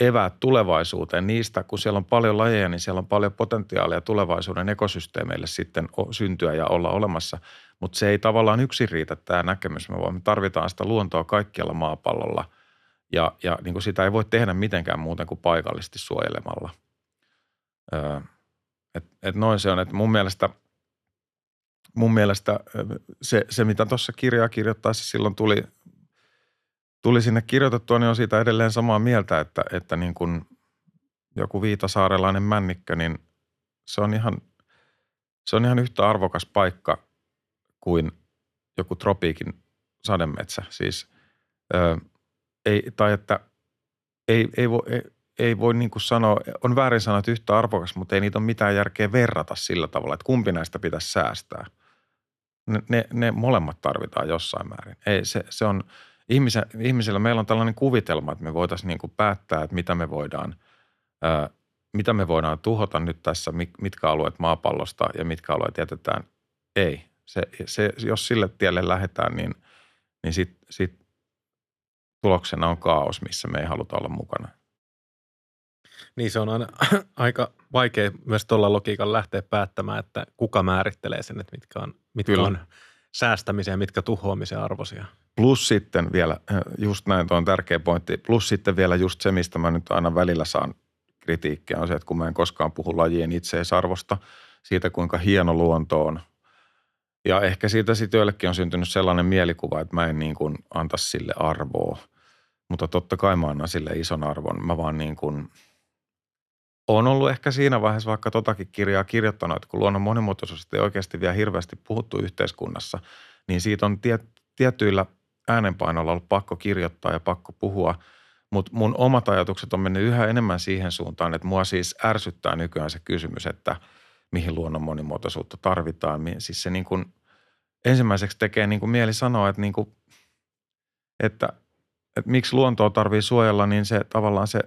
eväät tulevaisuuteen niistä, kun siellä on paljon lajeja, niin siellä on paljon potentiaalia tulevaisuuden ekosysteemeille sitten syntyä ja olla olemassa. Mutta se ei tavallaan yksin riitä tämä näkemys. Me voimme tarvitaan sitä luontoa kaikkialla maapallolla ja, ja niin kuin sitä ei voi tehdä mitenkään muuten kuin paikallisesti suojelemalla. Öö, et, et noin se on, että mun mielestä, mun mielestä se, se mitä tuossa kirjaa kirjoittaessa silloin tuli tuli sinne kirjoitettua, niin on siitä edelleen samaa mieltä, että, että niin kuin joku viitasaarelainen männikkö, niin se on ihan, se on ihan yhtä arvokas paikka kuin joku tropiikin sademetsä. Siis, ö, ei, tai että ei, ei voi, ei, ei voi niin kuin sanoa, on väärin sanoa, että yhtä arvokas, mutta ei niitä ole mitään järkeä verrata sillä tavalla, että kumpi näistä pitäisi säästää. Ne, ne, ne molemmat tarvitaan jossain määrin. Ei, se, se on – ihmisellä, ihmisellä meillä on tällainen kuvitelma, että me voitaisiin niin kuin päättää, että mitä me voidaan, ää, mitä me voidaan tuhota nyt tässä, mitkä alueet maapallosta ja mitkä alueet jätetään. Ei. Se, se, jos sille tielle lähdetään, niin, niin sitten sit tuloksena on kaos, missä me ei haluta olla mukana. Niin se on aina aika vaikea myös tuolla logiikan lähteä päättämään, että kuka määrittelee sen, että mitkä on, mitkä on säästämisen ja mitkä tuhoamisen arvoisia. Plus sitten vielä, äh, just näin, tuo on tärkeä pointti, plus sitten vielä just se, mistä mä nyt aina välillä saan kritiikkiä, on se, että kun mä en koskaan puhu lajien itseisarvosta, siitä kuinka hieno luonto on. Ja ehkä siitä sitten joillekin on syntynyt sellainen mielikuva, että mä en niin kuin antaisi sille arvoa. Mutta totta kai mä annan sille ison arvon. Mä vaan niin kuin, on ollut ehkä siinä vaiheessa vaikka totakin kirjaa kirjoittanut, että kun luonnon monimuotoisuudesta ei oikeasti vielä hirveästi puhuttu yhteiskunnassa, niin siitä on tiet, tietyillä – äänenpainolla ollut pakko kirjoittaa ja pakko puhua, mutta mun omat ajatukset on mennyt yhä enemmän siihen suuntaan, että mua siis ärsyttää nykyään se kysymys, että mihin luonnon monimuotoisuutta tarvitaan. Siis se niin kuin ensimmäiseksi tekee niin kuin mieli sanoa, että, niin kuin, että, että miksi luontoa tarvii suojella, niin se tavallaan se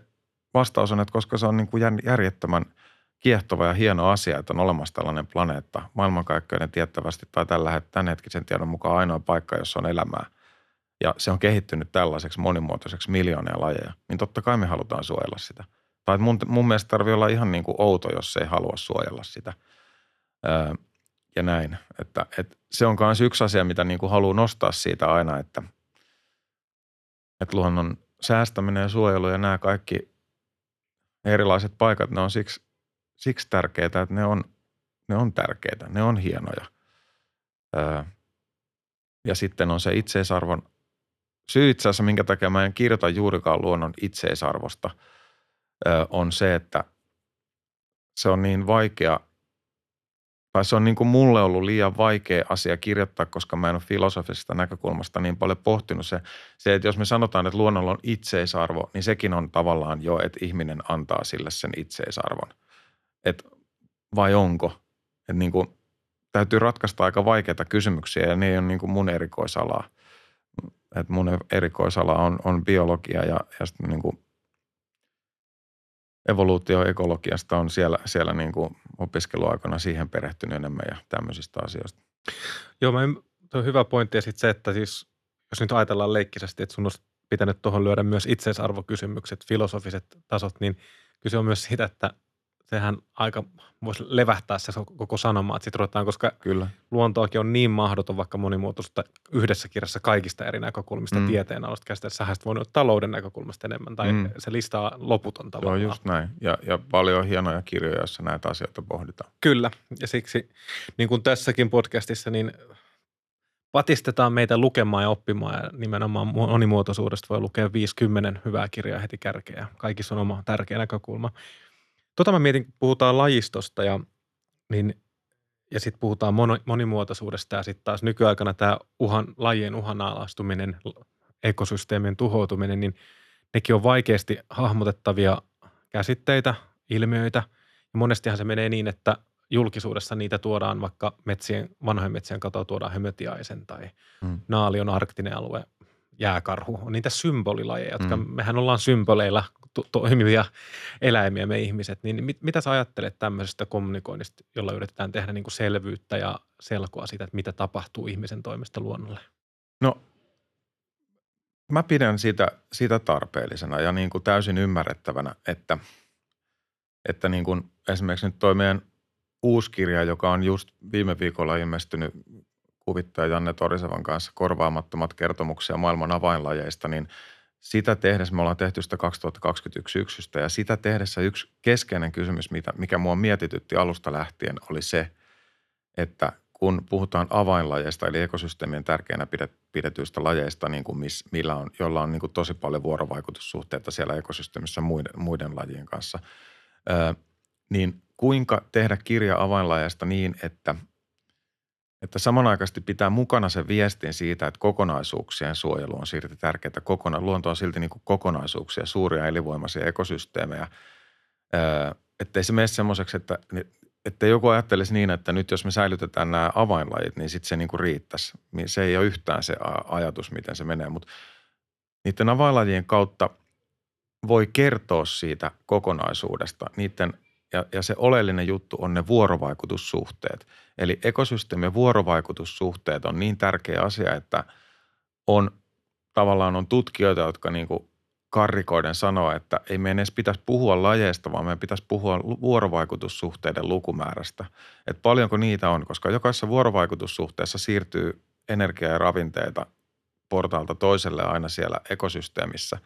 vastaus on, että koska se on niin kuin järjettömän kiehtova ja hieno asia, että on olemassa tällainen planeetta, maailmankaikkeuden tiettävästi tai tällä, tämänhetkisen tiedon mukaan ainoa paikka, jossa on elämää ja se on kehittynyt tällaiseksi monimuotoiseksi miljoonia lajeja, niin totta kai me halutaan suojella sitä. Tai mun, mun mielestä tarvii olla ihan niin kuin outo, jos ei halua suojella sitä. Öö, ja näin. Että, että se on myös yksi asia, mitä niin kuin haluaa nostaa siitä aina, että, että luonnon säästäminen ja suojelu ja nämä kaikki erilaiset paikat, ne on siksi, siksi tärkeitä, että ne on, ne on tärkeitä, ne on hienoja. Öö, ja sitten on se itseisarvon syy itse asiassa, minkä takia mä en kirjoita juurikaan luonnon itseisarvosta, on se, että se on niin vaikea tai se on niin kuin mulle ollut liian vaikea asia kirjoittaa, koska mä en ole filosofisesta näkökulmasta niin paljon pohtinut se, se, että jos me sanotaan, että luonnolla on itseisarvo, niin sekin on tavallaan jo, että ihminen antaa sille sen itseisarvon. Et vai onko? Että niin kuin, täytyy ratkaista aika vaikeita kysymyksiä ja ne ei ole niin kuin mun erikoisalaa. Et mun erikoisala on, on biologia ja, ja sitten niin kuin evoluutioekologiasta on siellä, siellä niin kuin opiskeluaikana siihen perehtynyt enemmän ja tämmöisistä asioista. Joo, mä, tuo on hyvä pointti ja sitten se, että siis jos nyt ajatellaan leikkisesti, että sun olisi pitänyt tuohon lyödä myös itseisarvokysymykset, filosofiset tasot, niin kyse on myös siitä, että sehän aika voisi levähtää se koko sanoma, että sitten ruvetaan, koska Kyllä. luontoakin on niin mahdoton vaikka monimuotoista yhdessä kirjassa kaikista eri näkökulmista mm. tieteen alusta käsitellä. Sähän voinut talouden näkökulmasta enemmän, tai mm. se listaa loputon tavallaan. Joo, just näin. Ja, ja paljon hienoja kirjoja, joissa näitä asioita pohditaan. Kyllä, ja siksi niin kuin tässäkin podcastissa, niin patistetaan meitä lukemaan ja oppimaan ja nimenomaan monimuotoisuudesta voi lukea 50 hyvää kirjaa heti kärkeä. Kaikissa on oma tärkeä näkökulma. Tota mä mietin, puhutaan lajistosta ja, niin, ja sitten puhutaan monimuotoisuudesta ja sitten taas nykyaikana tämä uhan, lajien uhanalaistuminen, ekosysteemien tuhoutuminen, niin nekin on vaikeasti hahmotettavia käsitteitä, ilmiöitä. Ja monestihan se menee niin, että julkisuudessa niitä tuodaan vaikka metsien, vanhojen metsien katoa tuodaan hömötiaisen tai hmm. naali on arktinen alue, jääkarhu. On niitä symbolilajeja, jotka hmm. mehän ollaan symboleilla to- toimivia eläimiä me ihmiset, niin mit, mitä sä ajattelet tämmöisestä kommunikoinnista, jolla yritetään tehdä niin kuin selvyyttä ja selkoa siitä, että mitä tapahtuu ihmisen toimesta luonnolle? No mä pidän sitä, sitä tarpeellisena ja niin kuin täysin ymmärrettävänä, että, että niin kuin esimerkiksi nyt toi meidän uusi kirja, joka on just viime viikolla ilmestynyt kuvittaja Janne Torisevan kanssa korvaamattomat kertomuksia maailman avainlajeista, niin – sitä tehdessä, me ollaan tehty sitä 2021 syksystä. Ja sitä tehdessä yksi keskeinen kysymys, mikä mua mietitytti alusta lähtien, oli se, että kun puhutaan avainlajeista, eli ekosysteemien tärkeänä pidetyistä lajeista, niin kuin miss, millä on, joilla on niin kuin tosi paljon vuorovaikutussuhteita siellä ekosysteemissä muiden, muiden lajien kanssa, niin kuinka tehdä kirja avainlajeista niin, että – että samanaikaisesti pitää mukana se viestin siitä, että kokonaisuuksien suojelu on silti tärkeää. Kokona, luonto on silti niin kuin kokonaisuuksia, suuria elinvoimaisia ekosysteemejä. Että ei se mene semmoiseksi, että, että joku ajattelisi niin, että nyt jos me säilytetään nämä avainlajit, niin sitten se niin kuin riittäisi. Se ei ole yhtään se ajatus, miten se menee, mutta niiden avainlajien kautta voi kertoa siitä kokonaisuudesta, niiden ja, ja se oleellinen juttu on ne vuorovaikutussuhteet. Eli ekosysteemien vuorovaikutussuhteet on niin tärkeä asia, että on tavallaan on tutkijoita, jotka niin kuin karrikoiden sanoo, että ei meidän edes pitäisi puhua lajeista, vaan meidän pitäisi puhua vuorovaikutussuhteiden lukumäärästä. Että paljonko niitä on, koska jokaisessa vuorovaikutussuhteessa siirtyy energiaa ja ravinteita portaalta toiselle aina siellä ekosysteemissä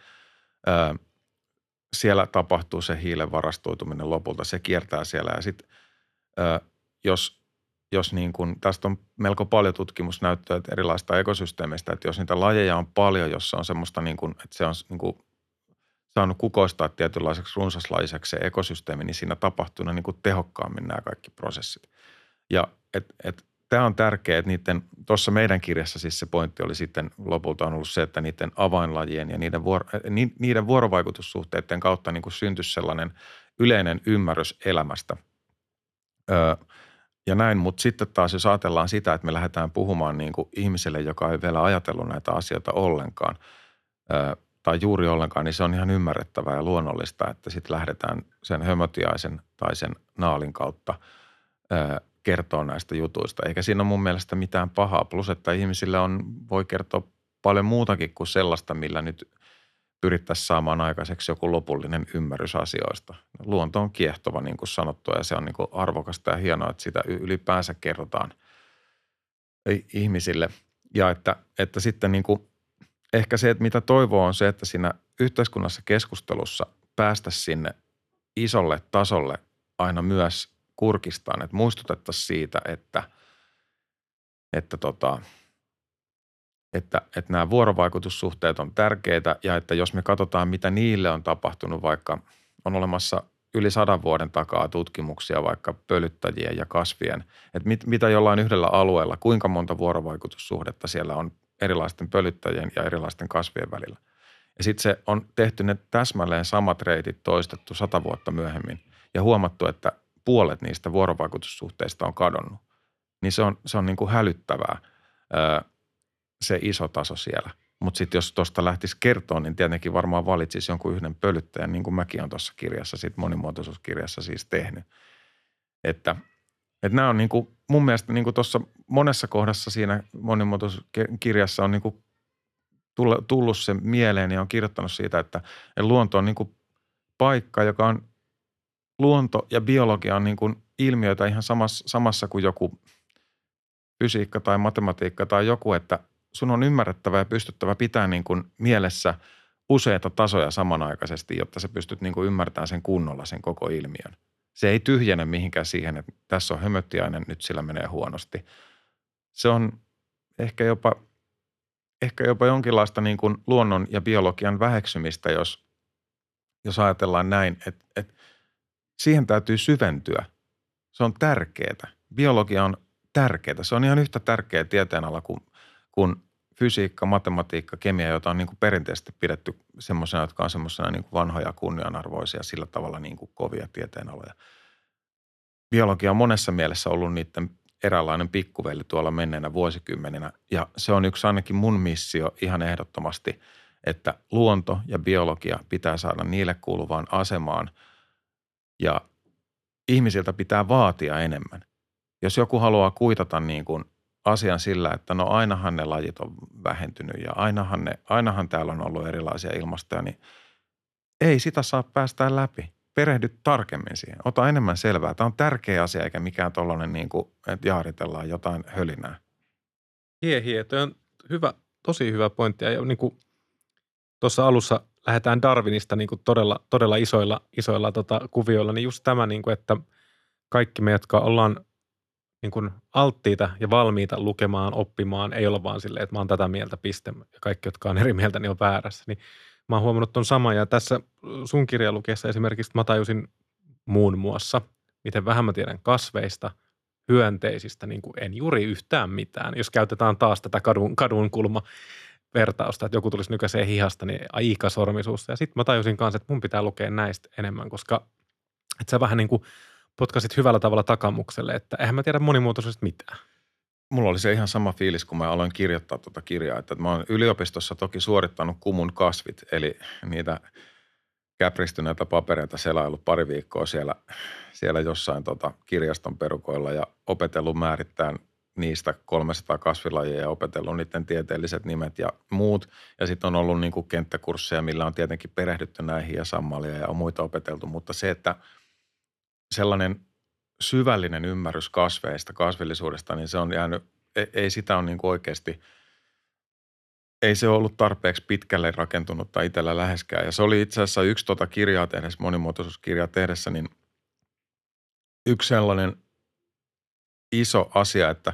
siellä tapahtuu se hiilen varastoituminen lopulta. Se kiertää siellä ja sitten jos, jos niin kun, tästä on melko paljon tutkimusnäyttöä erilaista ekosysteemistä, että jos niitä lajeja on paljon, jossa on semmoista niin kun, että se on niin kun saanut kukoistaa tietynlaiseksi runsaslaiseksi se ekosysteemi, niin siinä tapahtuu niin kuin tehokkaammin nämä kaikki prosessit. Ja et, et tämä on tärkeää, että niiden, tuossa meidän kirjassa siis se pointti oli sitten lopulta on ollut se, että niiden avainlajien ja niiden, vuoro, niiden vuorovaikutussuhteiden kautta niin syntyisi sellainen yleinen ymmärrys elämästä. Öö, ja näin, mutta sitten taas jos ajatellaan sitä, että me lähdetään puhumaan niin kuin ihmiselle, joka ei vielä ajatellut näitä asioita ollenkaan, öö, tai juuri ollenkaan, niin se on ihan ymmärrettävää ja luonnollista, että sitten lähdetään sen hömötiaisen tai sen naalin kautta öö, kertoo näistä jutuista. Eikä siinä ole mun mielestä mitään pahaa. Plus, että ihmisille on, voi kertoa paljon muutakin kuin sellaista, millä nyt pyrittäisiin saamaan aikaiseksi joku lopullinen ymmärrys asioista. Luonto on kiehtova, niin kuin sanottu, ja se on niin kuin arvokasta ja hienoa, että sitä ylipäänsä kerrotaan ihmisille. Ja että, että sitten niin kuin, ehkä se, että mitä toivoo on se, että siinä yhteiskunnassa keskustelussa päästä sinne isolle tasolle aina myös kurkistaan, että muistutettaisiin siitä, että, että, tota, että, että nämä vuorovaikutussuhteet on tärkeitä ja että jos me katsotaan, mitä niille on tapahtunut, vaikka on olemassa yli sadan vuoden takaa tutkimuksia vaikka pölyttäjien ja kasvien, että mit, mitä jollain yhdellä alueella, kuinka monta vuorovaikutussuhdetta siellä on erilaisten pölyttäjien ja erilaisten kasvien välillä. Ja sitten se on tehty ne täsmälleen samat reitit toistettu sata vuotta myöhemmin ja huomattu, että puolet niistä vuorovaikutussuhteista on kadonnut. Niin se on, se on niin kuin hälyttävää se iso taso siellä. Mutta sitten jos tuosta lähtisi kertoa, niin tietenkin varmaan valitsisi jonkun yhden pölyttäjän, niin kuin mäkin on tuossa kirjassa, sit monimuotoisuuskirjassa siis tehnyt. Että, että nämä on niin kuin, mun mielestä niin kuin tuossa monessa kohdassa siinä monimuotoisuuskirjassa on niin kuin tullut se mieleen ja on kirjoittanut siitä, että luonto on niin kuin paikka, joka on luonto ja biologia on niin kuin ilmiöitä ihan samassa, samassa kuin joku fysiikka tai matematiikka tai joku, että sun on ymmärrettävä ja pystyttävä pitää niin kuin mielessä useita tasoja samanaikaisesti, jotta sä pystyt niin kuin ymmärtämään sen kunnolla sen koko ilmiön. Se ei tyhjene mihinkään siihen, että tässä on hömöttiainen, nyt sillä menee huonosti. Se on ehkä jopa, ehkä jopa jonkinlaista niin kuin luonnon ja biologian väheksymistä, jos, jos ajatellaan näin, että, että siihen täytyy syventyä. Se on tärkeää. Biologia on tärkeää. Se on ihan yhtä tärkeä tieteenala kuin kuin fysiikka, matematiikka, kemia, joita on niin kuin perinteisesti pidetty semmoisena, jotka on semmoisena niin vanhoja kunnianarvoisia, sillä tavalla niin kuin kovia tieteenaloja. Biologia on monessa mielessä ollut niiden eräänlainen pikkuveli tuolla menneenä vuosikymmeninä. Ja se on yksi ainakin mun missio ihan ehdottomasti, että luonto ja biologia pitää saada niille kuuluvaan asemaan ja ihmisiltä pitää vaatia enemmän. Jos joku haluaa kuitata niin kuin asian sillä, että no ainahan ne lajit on vähentynyt ja ainahan, ne, ainahan täällä on ollut erilaisia ilmastoja, niin ei sitä saa päästä läpi. Perehdy tarkemmin siihen. Ota enemmän selvää. Tämä on tärkeä asia eikä mikään tuollainen, niin kuin, että jaaritellaan jotain hölinää. Hie, hie. Tuo on hyvä, tosi hyvä pointti. Ja niin kuin tuossa alussa lähdetään Darwinista niin kuin todella, todella isoilla, isoilla tota, kuvioilla, niin just tämä, niin kuin, että kaikki me, jotka ollaan niin kuin alttiita ja valmiita lukemaan, oppimaan, ei olla vaan silleen, että mä oon tätä mieltä, piste, ja kaikki, jotka on eri mieltä, niin on väärässä. Niin mä oon huomannut ton saman, ja tässä sun kirjalukeessa esimerkiksi mä tajusin muun muassa, miten vähän mä tiedän kasveista, hyönteisistä, niin kuin en juuri yhtään mitään. Jos käytetään taas tätä kadun, kadun kulma vertausta, että joku tulisi nykäiseen hihasta, niin aika sormisuussa. Ja sitten mä tajusin kanssa, että mun pitää lukea näistä enemmän, koska että sä vähän niin kuin – potkasit hyvällä tavalla takamukselle, että eihän mä tiedä monimuotoisuudesta mitään. Mulla oli se ihan sama fiilis, kun mä aloin kirjoittaa tuota kirjaa, että mä oon yliopistossa toki suorittanut kumun kasvit, eli niitä käpristyneitä papereita selaillut pari viikkoa siellä, siellä jossain tota kirjaston perukoilla ja opetellut määrittämään niistä 300 kasvilajia ja opetellut niiden tieteelliset nimet ja muut. Ja sitten on ollut niin kuin kenttäkursseja, millä on tietenkin perehdytty näihin ja sammalia ja on muita opeteltu, mutta se, että – sellainen syvällinen ymmärrys kasveista, kasvillisuudesta, niin se on jäänyt, ei, ei sitä ole niin kuin oikeasti, ei se ollut tarpeeksi pitkälle rakentunutta itsellä läheskään. Ja se oli itse asiassa yksi tuota kirjaa tehdessä, monimuotoisuuskirjaa tehdessä, niin yksi sellainen iso asia, että,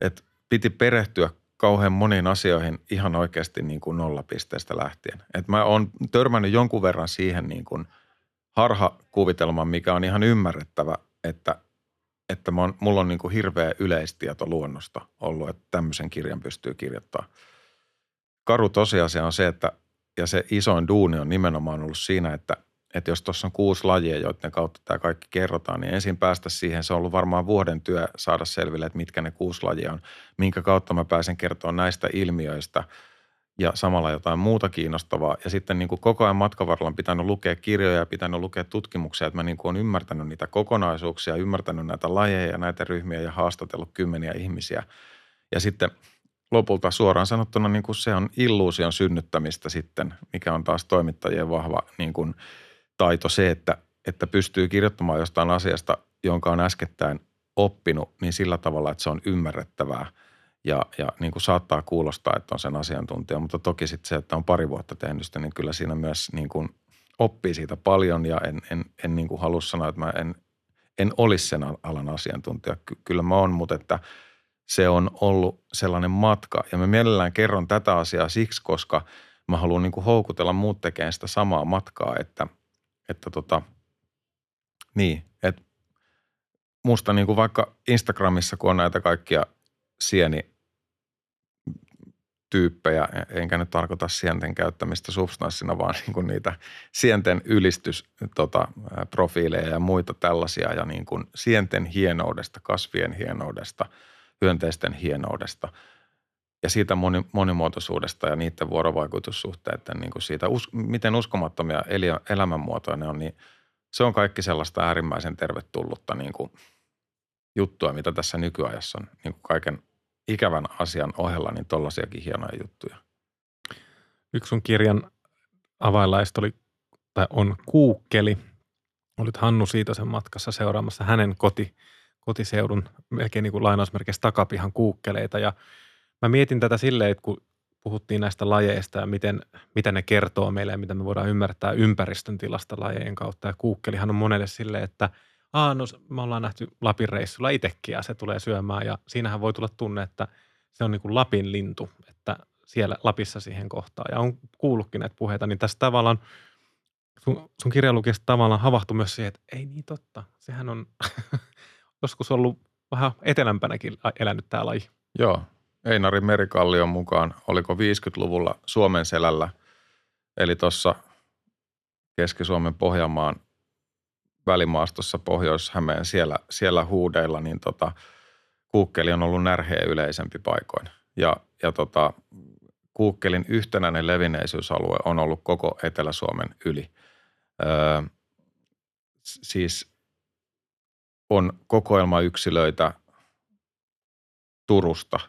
että piti perehtyä kauhean moniin asioihin ihan oikeasti niin kuin nollapisteestä lähtien. Et mä oon törmännyt jonkun verran siihen niin kuin – harhakuvitelman, mikä on ihan ymmärrettävä, että, että mä on, mulla on niin kuin hirveä yleistieto luonnosta ollut, että tämmöisen kirjan pystyy kirjoittamaan. Karu tosiasia on se, että ja se isoin duuni on nimenomaan ollut siinä, että, että jos tuossa on kuusi lajia, joiden kautta tämä kaikki kerrotaan, niin ensin päästä siihen, se on ollut varmaan vuoden työ saada selville, että mitkä ne kuusi lajia on, minkä kautta mä pääsen kertomaan näistä ilmiöistä – ja samalla jotain muuta kiinnostavaa. Ja sitten niin kuin koko ajan matkan varrella on pitänyt lukea kirjoja ja pitänyt lukea tutkimuksia, että mä niin kuin olen ymmärtänyt niitä kokonaisuuksia, ymmärtänyt näitä lajeja ja näitä ryhmiä ja haastatellut kymmeniä ihmisiä. Ja sitten lopulta suoraan sanottuna niin kuin se on illuusion synnyttämistä sitten, mikä on taas toimittajien vahva niin kuin taito se, että, että pystyy kirjoittamaan jostain asiasta, jonka on äskettäin oppinut, niin sillä tavalla, että se on ymmärrettävää – ja, ja niin kuin saattaa kuulostaa, että on sen asiantuntija, mutta toki sitten se, että on pari vuotta tehnyt sitä, niin kyllä siinä myös niin kuin oppii siitä paljon. Ja en, en, en niin kuin halua sanoa, että mä en, en olisi sen alan asiantuntija. Ky- kyllä mä oon, mutta että se on ollut sellainen matka. Ja mä mielellään kerron tätä asiaa siksi, koska mä haluan niin kuin houkutella muut tekemään sitä samaa matkaa, että, että tota, Niin, että musta niin kuin vaikka Instagramissa, kun on näitä kaikkia sieni tyyppejä, enkä nyt tarkoita sienten käyttämistä substanssina, vaan niin kuin niitä sienten ylistys tota, ja muita tällaisia ja niin kuin sienten hienoudesta, kasvien hienoudesta, hyönteisten hienoudesta ja siitä moni, monimuotoisuudesta ja niiden vuorovaikutussuhteiden, niin kuin siitä, us, miten uskomattomia elämänmuotoja ne on, niin se on kaikki sellaista äärimmäisen tervetullutta niin kuin juttua, mitä tässä nykyajassa on niin kuin kaiken ikävän asian ohella, niin tollasiakin hienoja juttuja. Yksi sun kirjan avainlaista oli, tai on kuukkeli. Olit Hannu sen matkassa seuraamassa hänen koti, kotiseudun melkein niin kuin lainausmerkeissä takapihan kuukkeleita. Ja mä mietin tätä silleen, että kun puhuttiin näistä lajeista ja miten, mitä ne kertoo meille ja mitä me voidaan ymmärtää ympäristön tilasta lajeen kautta. Ja kuukkelihan on monelle silleen, että – Aa, no me ollaan nähty Lapin reissulla itsekin ja se tulee syömään ja siinähän voi tulla tunne, että se on niin kuin Lapin lintu, että siellä Lapissa siihen kohtaan. Ja on kuullutkin näitä puheita, niin tässä tavallaan sun, sun kirjalukiesta tavallaan havahtui myös siihen, että ei niin totta. Sehän on joskus ollut vähän etelämpänäkin elänyt tämä laji. Joo. Einari Merikallion mukaan, oliko 50-luvulla Suomen selällä, eli tuossa Keski-Suomen Pohjanmaan välimaastossa Pohjois-Hämeen siellä, siellä huudeilla, niin tota, kuukkeli on ollut närheen yleisempi paikoin. Ja, ja tota, kuukkelin yhtenäinen levinneisyysalue on ollut koko Etelä-Suomen yli. Öö, siis on kokoelmayksilöitä Turusta,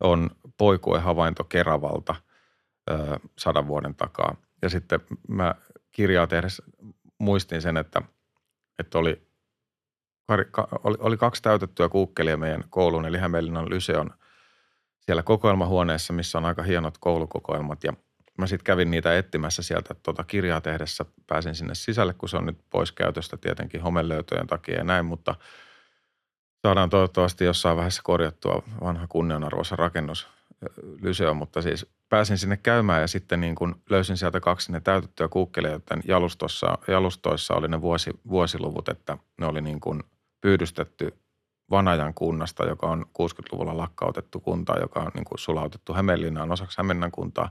on poikuehavainto Keravalta öö, sadan vuoden takaa. Ja sitten mä kirjaa tehdessä muistin sen, että – että oli, oli, oli kaksi täytettyä kuukkelia meidän koulun, eli Hämeenlinnan Lyseon siellä kokoelmahuoneessa, missä on aika hienot koulukokoelmat. Ja mä sitten kävin niitä etsimässä sieltä tuota kirjaa tehdessä. Pääsin sinne sisälle, kun se on nyt pois käytöstä tietenkin homelöytöjen takia ja näin, mutta saadaan toivottavasti jossain vaiheessa korjattua vanha kunnianarvoisa rakennus Lyseo, mutta siis pääsin sinne käymään ja sitten niin kuin löysin sieltä kaksi ne täytettyä kuukkeleja, joten jalustossa, jalustoissa oli ne vuosi, vuosiluvut, että ne oli niin kuin pyydystetty Vanajan kunnasta, joka on 60-luvulla lakkautettu kunta, joka on niin kuin sulautettu Hämeenlinnaan osaksi Hämeenlinnan kuntaa,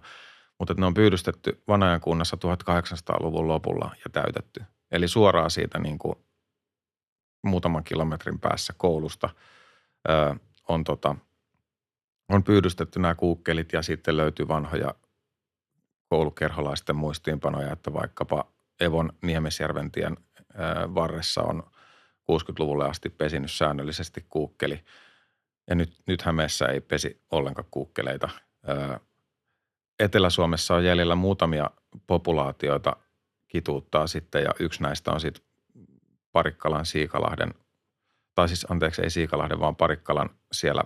mutta ne on pyydystetty Vanajan kunnassa 1800-luvun lopulla ja täytetty. Eli suoraan siitä niin kuin muutaman kilometrin päässä koulusta ö, on tota – on pyydystetty nämä kuukkelit ja sitten löytyy vanhoja koulukerholaisten muistiinpanoja, että vaikkapa Evon Niemesjärventien varressa on 60-luvulle asti pesinyt säännöllisesti kuukkeli. Ja nyt, nyt Hämeessä ei pesi ollenkaan kuukkeleita. Etelä-Suomessa on jäljellä muutamia populaatioita kituuttaa sitten ja yksi näistä on sitten Parikkalan Siikalahden, tai siis anteeksi ei Siikalahden, vaan Parikkalan siellä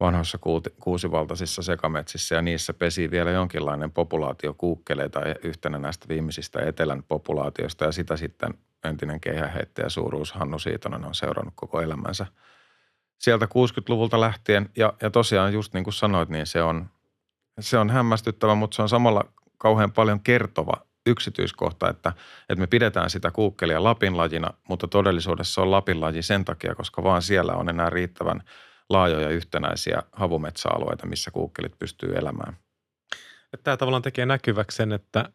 vanhoissa kuusivaltaisissa sekametsissä ja niissä pesi vielä jonkinlainen populaatio kuukkeleita yhtenä näistä viimeisistä etelän populaatioista ja sitä sitten entinen keihäheittäjä suuruus Hannu Siitonen on seurannut koko elämänsä. Sieltä 60-luvulta lähtien ja, ja tosiaan just niin kuin sanoit, niin se on, se on hämmästyttävä, mutta se on samalla kauhean paljon kertova yksityiskohta, että, että me pidetään sitä kuukkelia Lapinlajina, mutta todellisuudessa on Lapinlaji sen takia, koska vaan siellä on enää riittävän – laajoja yhtenäisiä havumetsäalueita, missä kuukkelit pystyy elämään. Tämä tavallaan tekee näkyväksi sen, että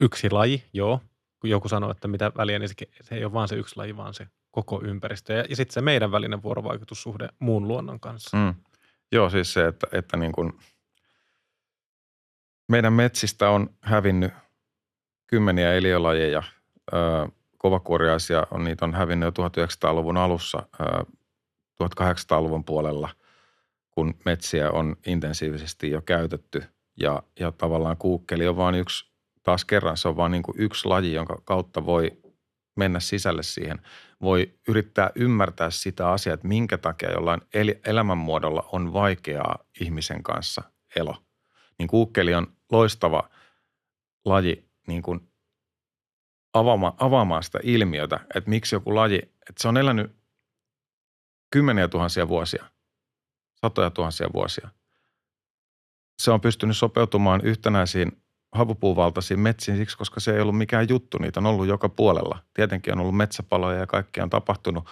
yksi laji, joo, kun joku sanoo, että mitä väliä, niin se, se ei ole vaan se yksi laji, vaan se koko ympäristö. Ja, ja sitten se meidän välinen vuorovaikutussuhde muun luonnon kanssa. Mm. Joo, siis se, että, että niin kuin meidän metsistä on hävinnyt kymmeniä eliölajeja, kovakuoriaisia on, niitä on hävinnyt jo 1900-luvun alussa. Ö, 1800-luvun puolella, kun metsiä on intensiivisesti jo käytetty ja, ja tavallaan kuukkeli on vain yksi, taas kerran se on vain niin kuin yksi laji, jonka kautta voi mennä sisälle siihen. Voi yrittää ymmärtää sitä asiaa, että minkä takia jollain elämänmuodolla on vaikeaa ihmisen kanssa elo. Niin kuukkeli on loistava laji niin kuin avaamaan, avaamaan sitä ilmiötä, että miksi joku laji, että se on elänyt kymmeniä tuhansia vuosia, satoja tuhansia vuosia. Se on pystynyt sopeutumaan yhtenäisiin havupuuvaltaisiin metsiin siksi, koska se ei ollut mikään juttu. Niitä on ollut joka puolella. Tietenkin on ollut metsäpaloja ja kaikkea on tapahtunut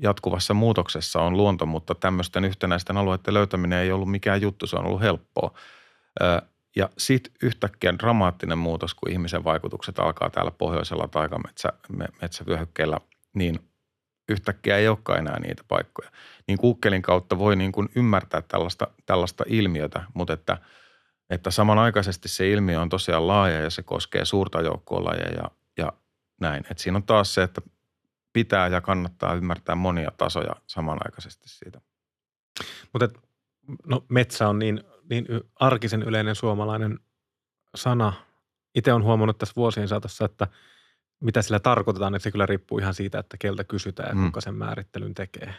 jatkuvassa muutoksessa on luonto, mutta tämmöisten yhtenäisten alueiden löytäminen ei ollut mikään juttu, se on ollut helppoa. Ja sitten yhtäkkiä dramaattinen muutos, kun ihmisen vaikutukset alkaa täällä pohjoisella taikametsävyöhykkeellä, niin yhtäkkiä ei olekaan enää niitä paikkoja. Niin kuukkelin kautta voi niin kuin ymmärtää tällaista, tällaista ilmiötä, mutta että, että samanaikaisesti se ilmiö on tosiaan laaja ja se koskee suurta joukkoa lajeja ja, ja näin. Et siinä on taas se, että pitää ja kannattaa ymmärtää monia tasoja samanaikaisesti siitä. Mutta no, metsä on niin, niin arkisen yleinen suomalainen sana. Itse on huomannut tässä vuosien saatossa, että mitä sillä tarkoitetaan, että se kyllä riippuu ihan siitä, että keltä kysytään ja mm. kuka sen määrittelyn tekee.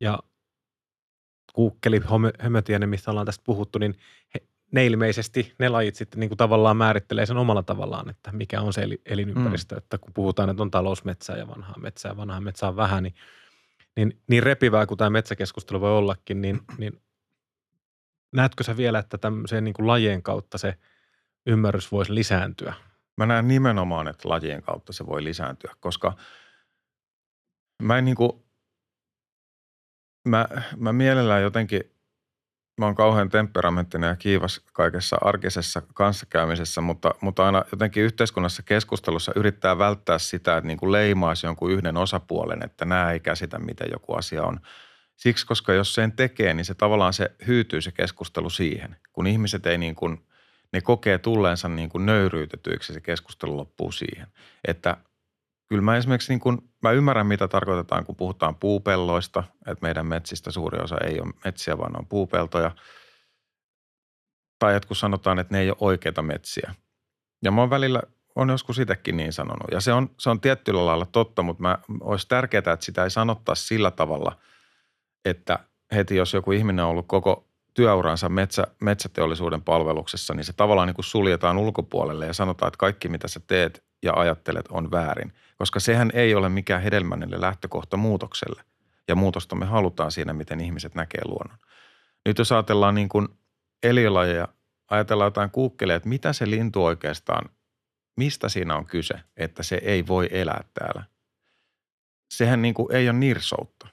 Ja kuukkeli, hömötienen, mistä ollaan tästä puhuttu, niin he, ne ilmeisesti, ne lajit sitten niin kuin tavallaan määrittelee sen omalla tavallaan, että mikä on se elinympäristö. Mm. Että kun puhutaan, että on talousmetsää ja vanhaa metsää, vanhaa metsää on vähän, niin, niin, niin repivää kuin tämä metsäkeskustelu voi ollakin, niin, niin näetkö sä vielä, että tämmöiseen niin lajien kautta se ymmärrys voisi lisääntyä? Mä näen nimenomaan, että lajien kautta se voi lisääntyä, koska mä en niin kuin, mä, mä mielellään jotenkin – mä oon kauhean temperamenttinen ja kiivas kaikessa arkisessa kanssakäymisessä, mutta, mutta aina jotenkin yhteiskunnassa keskustelussa yrittää välttää sitä, että niin kuin leimaisi jonkun yhden osapuolen, että nämä ei käsitä, miten joku asia on. Siksi, koska jos sen tekee, niin se tavallaan se hyytyy se keskustelu siihen, kun ihmiset ei niin kuin, ne kokee tulleensa niin kuin nöyryytetyiksi se keskustelu loppuu siihen. Että kyllä mä esimerkiksi niin kuin, mä ymmärrän, mitä tarkoitetaan, kun puhutaan puupelloista, että meidän metsistä suuri osa ei ole metsiä, vaan on puupeltoja. Tai kun sanotaan, että ne ei ole oikeita metsiä. Ja mä oon välillä, on joskus itsekin niin sanonut. Ja se on, se on tietyllä lailla totta, mutta mä, olisi tärkeää, että sitä ei sanottaa sillä tavalla, että heti jos joku ihminen on ollut koko työuransa metsä, metsäteollisuuden palveluksessa, niin se tavallaan niin kuin suljetaan ulkopuolelle ja sanotaan, että kaikki mitä sä teet ja ajattelet on väärin – koska sehän ei ole mikään hedelmällinen lähtökohta muutokselle. Ja muutosta me halutaan siinä, miten ihmiset näkee luonnon. Nyt jos ajatellaan niin kuin eliölajeja, ajatellaan jotain kuukkeleja, että mitä se lintu oikeastaan, mistä siinä on kyse, että se ei voi elää täällä. Sehän niin kuin ei ole nirsoutta.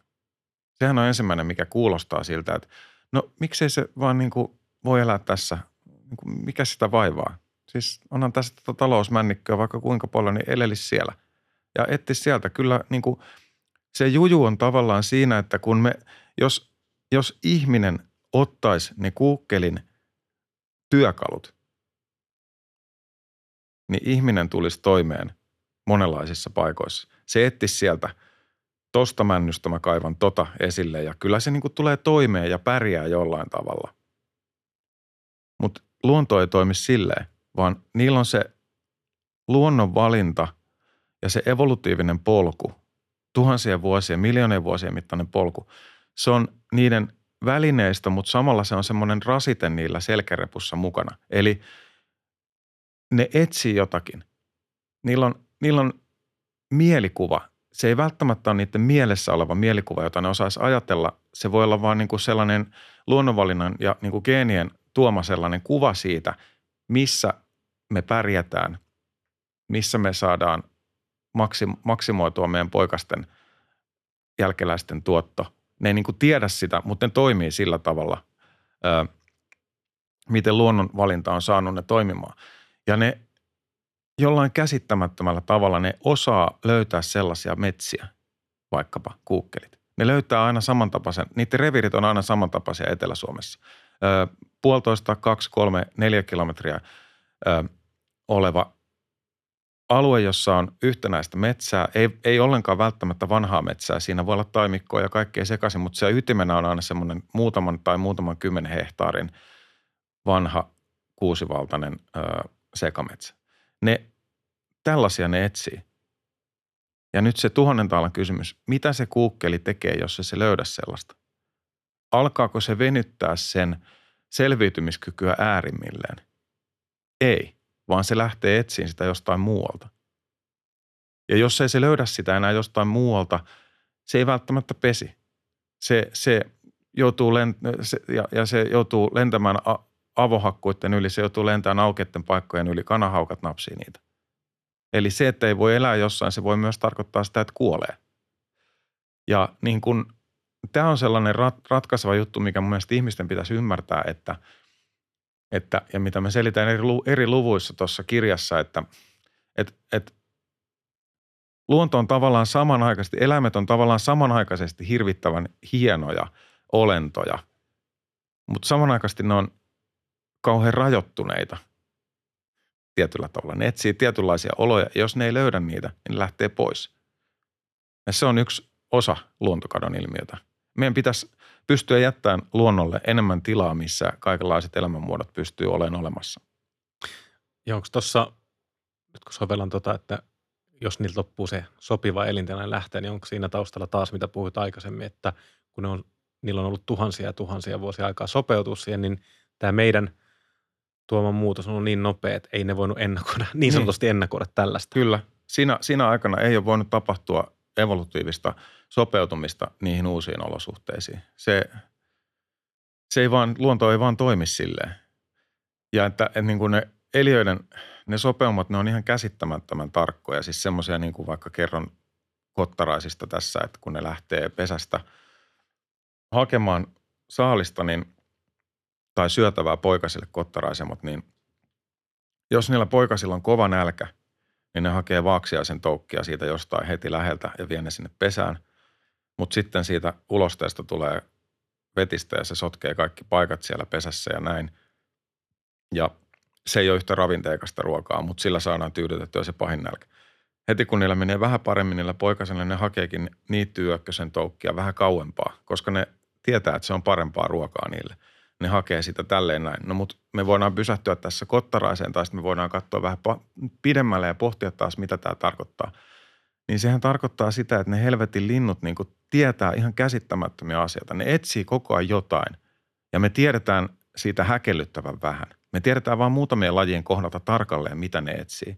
Sehän on ensimmäinen, mikä kuulostaa siltä, että no miksei se vaan niin kuin voi elää tässä, niin kuin mikä sitä vaivaa. Siis onhan tästä tätä talousmännikköä vaikka kuinka paljon, niin elelisi siellä – ja etti sieltä. Kyllä niin kuin se juju on tavallaan siinä, että kun me, jos, jos ihminen ottaisi ne kuukkelin työkalut, niin ihminen tulisi toimeen monenlaisissa paikoissa. Se etti sieltä, tosta männystä mä kaivan tota esille ja kyllä se niin kuin tulee toimeen ja pärjää jollain tavalla. Mutta luonto ei toimi silleen, vaan niillä on se luonnon valinta – ja se evolutiivinen polku, tuhansien vuosien, miljoonien vuosien mittainen polku, se on niiden välineistä, mutta samalla se on semmoinen rasite niillä selkärepussa mukana. Eli ne etsii jotakin. Niillä on, niillä on mielikuva. Se ei välttämättä ole niiden mielessä oleva mielikuva, jota ne osaisi ajatella. Se voi olla vaan niin kuin sellainen luonnonvalinnan ja niin kuin geenien tuoma sellainen kuva siitä, missä me pärjätään, missä me saadaan maksim, maksimoitua meidän poikasten jälkeläisten tuotto. Ne ei niin kuin tiedä sitä, mutta ne toimii sillä tavalla, ö, miten luonnonvalinta on saanut ne toimimaan. Ja ne jollain käsittämättömällä tavalla ne osaa löytää sellaisia metsiä, vaikkapa kuukkelit. Ne löytää aina samantapaisen, niiden revirit on aina samantapaisia Etelä-Suomessa. Ö, puolitoista, kaksi, kolme, neljä kilometriä ö, oleva alue, jossa on yhtenäistä metsää, ei, ei ollenkaan välttämättä vanhaa metsää. Siinä voi olla taimikkoa ja kaikkea sekaisin, mutta se ytimenä on aina semmoinen muutaman tai muutaman kymmenen hehtaarin vanha kuusivaltainen ö, sekametsä. Ne, tällaisia ne etsii. Ja nyt se tuhannen taalan kysymys, mitä se kuukkeli tekee, jos se, se löydä sellaista? Alkaako se venyttää sen selviytymiskykyä äärimmilleen? Ei vaan se lähtee etsiin sitä jostain muualta. Ja jos ei se löydä sitä enää jostain muualta, se ei välttämättä pesi. Se, se joutuu lent- se, ja, ja se joutuu lentämään a- avohakkuiden yli, se joutuu lentämään aukeiden paikkojen yli, kanahaukat napsii niitä. Eli se, että ei voi elää jossain, se voi myös tarkoittaa sitä, että kuolee. Ja niin kun, tämä on sellainen rat, ratkaiseva juttu, mikä mun mielestä ihmisten pitäisi ymmärtää, että, että ja mitä me selitän eri, eri luvuissa tuossa kirjassa, että et, et, luonto on tavallaan samanaikaisesti, eläimet on tavallaan samanaikaisesti hirvittävän hienoja olentoja, mutta samanaikaisesti ne on kauhean rajoittuneita tietyllä tavalla. Ne etsii tietynlaisia oloja, ja jos ne ei löydä niitä, niin ne lähtee pois. Ja se on yksi osa luontokadon ilmiötä. Meidän pitäisi pystyä jättämään luonnolle enemmän tilaa, missä kaikenlaiset elämänmuodot pystyy olemaan olemassa. Ja onko tuossa, nyt kun sovellan tota, että jos niiltä loppuu se sopiva elintilanne lähtee, niin onko siinä taustalla taas, mitä puhuit aikaisemmin, että kun ne on, niillä on ollut tuhansia ja tuhansia vuosia aikaa sopeutua siihen, niin tämä meidän tuoma muutos on ollut niin nopea, että ei ne voinut ennakoida, niin, niin. sanotusti ennakoida tällaista. Kyllä. Siinä, siinä aikana ei ole voinut tapahtua evolutiivista sopeutumista niihin uusiin olosuhteisiin. Se, se ei vaan, luonto ei vaan toimi silleen. Ja että, että niin kuin ne eliöiden, ne sopeumat, ne on ihan käsittämättömän tarkkoja. Siis semmoisia niin kuin vaikka kerron kottaraisista tässä, että kun ne lähtee pesästä hakemaan saalista, niin, tai syötävää poikasille kottaraisemmat, niin jos niillä poikasilla on kova nälkä – niin ne hakee vaaksiaisen toukkia siitä jostain heti läheltä ja vie ne sinne pesään. Mutta sitten siitä ulosteesta tulee vetistä ja se sotkee kaikki paikat siellä pesässä ja näin. Ja se ei ole yhtä ravinteikasta ruokaa, mutta sillä saadaan tyydytettyä se pahin nälkä. Heti kun niillä menee vähän paremmin niillä poikasilla, ne hakeekin niittyyökkösen toukkia vähän kauempaa, koska ne tietää, että se on parempaa ruokaa niille – ne hakee sitä tälleen näin. No mutta me voidaan pysähtyä tässä kottaraiseen tai sitten me voidaan katsoa vähän pidemmälle ja pohtia taas, mitä tämä tarkoittaa. Niin sehän tarkoittaa sitä, että ne helvetin linnut niin tietää ihan käsittämättömiä asioita. Ne etsii koko ajan jotain ja me tiedetään siitä häkellyttävän vähän. Me tiedetään vain muutamien lajien kohdalta tarkalleen, mitä ne etsii.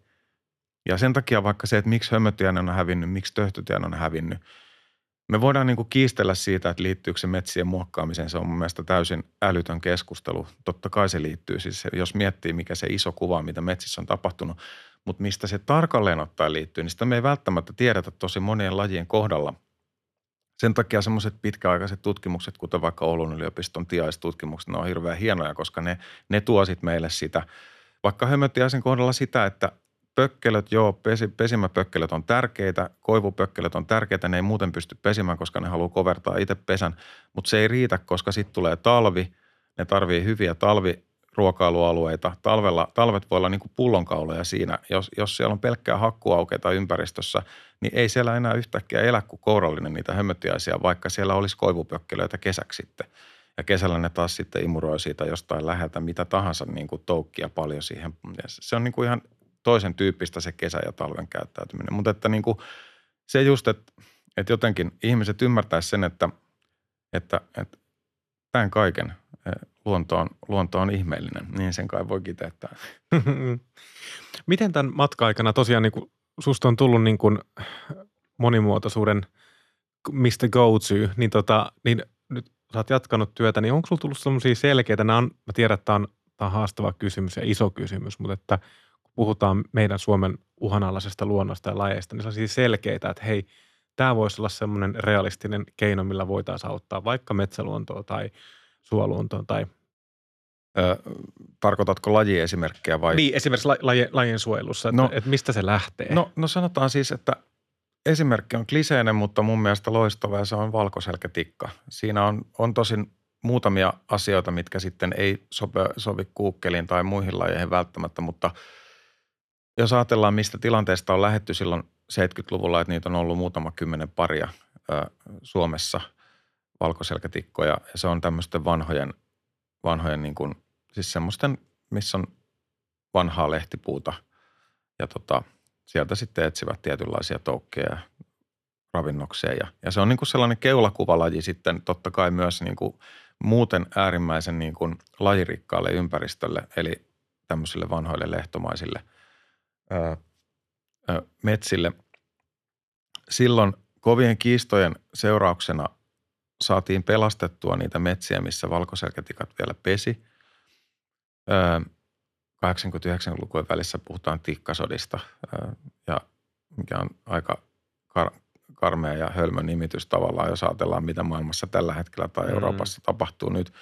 Ja sen takia vaikka se, että miksi hömötiäinen on hävinnyt, miksi töhtötiäinen on hävinnyt – me voidaan niin kuin kiistellä siitä, että liittyykö se metsien muokkaamiseen. Se on mun mielestä täysin älytön keskustelu. Totta kai se liittyy. Siis jos miettii, mikä se iso kuva mitä metsissä on tapahtunut. Mutta mistä se tarkalleen ottaen liittyy, niin sitä me ei välttämättä tiedetä tosi monien lajien kohdalla. Sen takia semmoiset pitkäaikaiset tutkimukset, kuten vaikka Oulun yliopiston tiaistutkimukset, ne on hirveän hienoja, koska ne, ne tuo meille sitä, vaikka hömötiäisen kohdalla sitä, että pökkelöt, joo, pesi, pesimäpökkelöt on tärkeitä, koivupökkelöt on tärkeitä, ne ei muuten pysty pesimään, koska ne haluaa kovertaa itse pesän, mutta se ei riitä, koska sitten tulee talvi, ne tarvii hyviä talviruokailualueita. Talvella, talvet voi olla niin kuin pullonkauloja siinä. Jos, jos siellä on pelkkää hakkuaukeita ympäristössä, niin ei siellä enää yhtäkkiä elä kuin kourallinen niitä hömötiäisiä, vaikka siellä olisi koivupökkelöitä kesäksi sitten. Ja kesällä ne taas sitten imuroi siitä jostain läheltä mitä tahansa niin kuin toukkia paljon siihen. Se on niin kuin ihan toisen tyyppistä se kesä- ja talven käyttäytyminen. Mutta että niin kuin se just, että, että jotenkin ihmiset ymmärtäisivät sen, että, että, että tämän kaiken eh, luonto on, luonto on ihmeellinen, niin sen kai voi kiteyttää. Miten tämän matka-aikana tosiaan niin kuin susta on tullut niin kuin monimuotoisuuden mistä go to, niin, tota, niin nyt sä oot jatkanut työtä, niin onko sulla tullut sellaisia selkeitä, nämä on, mä tiedän, että tämä on, tämä on haastava kysymys ja iso kysymys, mutta että – puhutaan meidän Suomen uhanalaisesta luonnosta ja lajeista, niin se on siis selkeitä, että hei, tämä voisi olla semmoinen realistinen keino, millä voitaisiin auttaa vaikka metsäluontoa tai suoluontoon tai Ö, tarkoitatko lajiesimerkkejä vai? Niin, esimerkiksi laje, lajien suojelussa, että, no, että mistä se lähtee? No, no sanotaan siis, että esimerkki on kliseinen, mutta mun mielestä loistava ja se on valkoselkätikka. Siinä on, on tosin muutamia asioita, mitkä sitten ei sope, sovi kuukkeliin tai muihin lajeihin välttämättä, mutta – jos ajatellaan, mistä tilanteesta on lähetty silloin 70-luvulla, että niitä on ollut muutama kymmenen paria ö, Suomessa valkoselkätikkoja. Ja se on tämmöisten vanhojen, vanhojen niin kuin, siis semmoisten, missä on vanhaa lehtipuuta. Ja tota, sieltä sitten etsivät tietynlaisia toukkeja ja ravinnokseen. Ja, ja se on niin kuin sellainen keulakuvalaji sitten totta kai myös niin kuin muuten äärimmäisen niin kuin lajirikkaalle ympäristölle, eli tämmöisille vanhoille lehtomaisille – metsille. Silloin kovien kiistojen seurauksena saatiin pelastettua niitä metsiä, missä valkoselkätikat vielä pesi. 80-90-lukujen välissä puhutaan tikkasodista ja mikä on aika kar- karmea ja hölmö nimitys tavallaan, jos ajatellaan, mitä maailmassa tällä hetkellä tai mm. Euroopassa mm. tapahtuu nyt.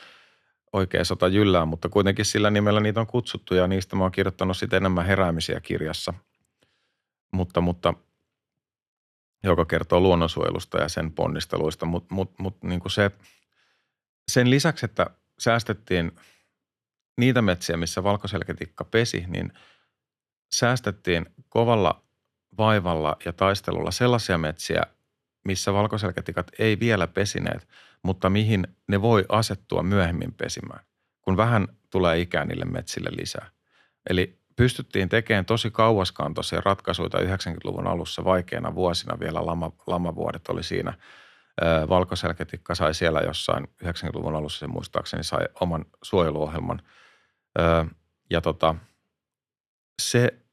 Oikea sota jyllää, mutta kuitenkin sillä nimellä niitä on kutsuttu ja niistä mä oon kirjoittanut sitten enemmän heräämisiä kirjassa. Mutta, mutta joka kertoo luonnonsuojelusta ja sen ponnisteluista, mutta mut, mut, niin se, sen lisäksi, että säästettiin niitä metsiä, missä valkoselkätikka pesi, niin säästettiin kovalla vaivalla ja taistelulla sellaisia metsiä, missä valkoselkätikat ei vielä pesineet, mutta mihin ne voi asettua myöhemmin pesimään, kun vähän tulee ikää niille metsille lisää. Eli pystyttiin tekemään tosi kauaskantoisia ratkaisuja 90-luvun alussa vaikeina vuosina, vielä lama, lamavuodet oli siinä. Valkoselkätikka sai siellä jossain 90-luvun alussa, se muistaakseni sai oman suojeluohjelman. Ja tota, se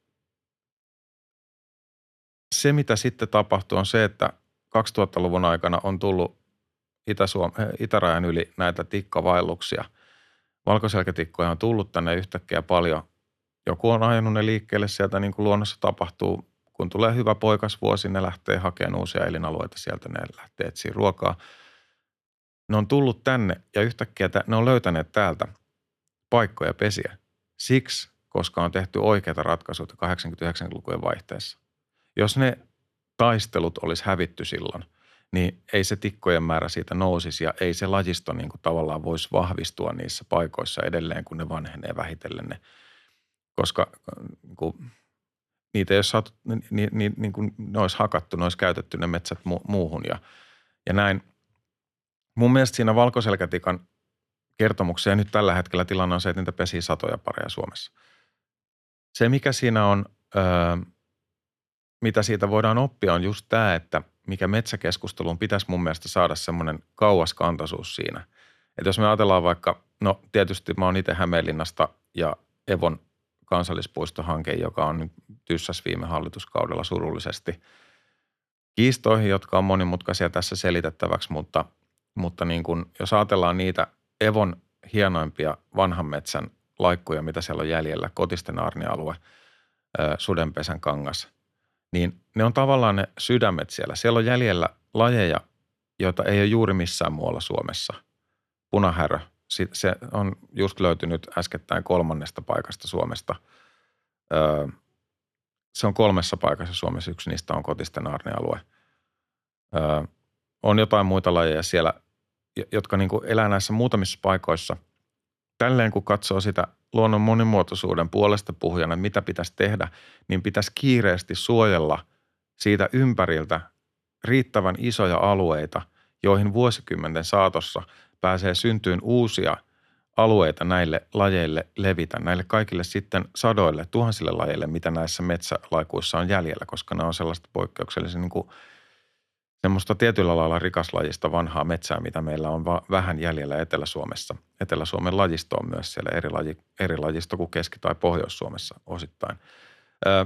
se, mitä sitten tapahtuu, on se, että 2000-luvun aikana on tullut Itä-Suom- eh, itärajan yli näitä tikkavaelluksia. Valkoselkätikkoja on tullut tänne yhtäkkiä paljon. Joku on ajanut ne liikkeelle sieltä, niin kuin luonnossa tapahtuu. Kun tulee hyvä poikasvuosi, ne lähtee hakemaan uusia elinalueita sieltä, ne lähtee etsiä ruokaa. Ne on tullut tänne ja yhtäkkiä ne on löytäneet täältä paikkoja pesiä. Siksi, koska on tehty oikeita ratkaisuja 89-lukujen vaihteessa. Jos ne taistelut olisi hävitty silloin, niin ei se tikkojen määrä siitä nousisi ja ei se lajisto niin kuin tavallaan voisi vahvistua niissä paikoissa edelleen, kun ne vanhenee vähitellen ne. Koska niin kuin, niitä ei ole saatu, niin, niin, niin kuin ne olisi hakattu, ne olisi käytetty ne metsät mu- muuhun ja, ja näin. Mun mielestä siinä valkoselkätikan kertomuksessa, ja nyt tällä hetkellä tilanne on se, että niitä pesii satoja pareja Suomessa. Se, mikä siinä on öö, mitä siitä voidaan oppia on just tämä, että mikä metsäkeskusteluun pitäisi mun mielestä saada semmoinen kauaskantaisuus siinä. Että jos me ajatellaan vaikka, no tietysti mä oon itse Hämeenlinnasta ja Evon kansallispuistohanke, joka on nyt tyssäs viime hallituskaudella surullisesti kiistoihin, jotka on monimutkaisia tässä selitettäväksi, mutta, mutta niin kun, jos ajatellaan niitä Evon hienoimpia vanhan metsän laikkuja, mitä siellä on jäljellä, kotisten arnialue, Sudenpesän kangas – niin ne on tavallaan ne sydämet siellä. Siellä on jäljellä lajeja, joita ei ole juuri missään muualla Suomessa. Punahärö, se on just löytynyt äskettäin kolmannesta paikasta Suomesta. se on kolmessa paikassa Suomessa, yksi niistä on kotisten arnealue. on jotain muita lajeja siellä, jotka niin elää näissä muutamissa paikoissa. Tälleen kun katsoo sitä luonnon monimuotoisuuden puolesta puhujana, mitä pitäisi tehdä, niin pitäisi kiireesti suojella siitä ympäriltä riittävän isoja alueita, joihin vuosikymmenten saatossa pääsee syntyyn uusia alueita näille lajeille levitä, näille kaikille sitten sadoille, tuhansille lajeille, mitä näissä metsälaikuissa on jäljellä, koska ne on sellaista poikkeuksellisen niin kuin – semmoista tietyllä lailla rikaslajista vanhaa metsää, mitä meillä on va- vähän jäljellä Etelä-Suomessa. Etelä-Suomen lajisto on myös siellä eri, laji, eri lajisto kuin Keski- tai Pohjois-Suomessa osittain. Ö,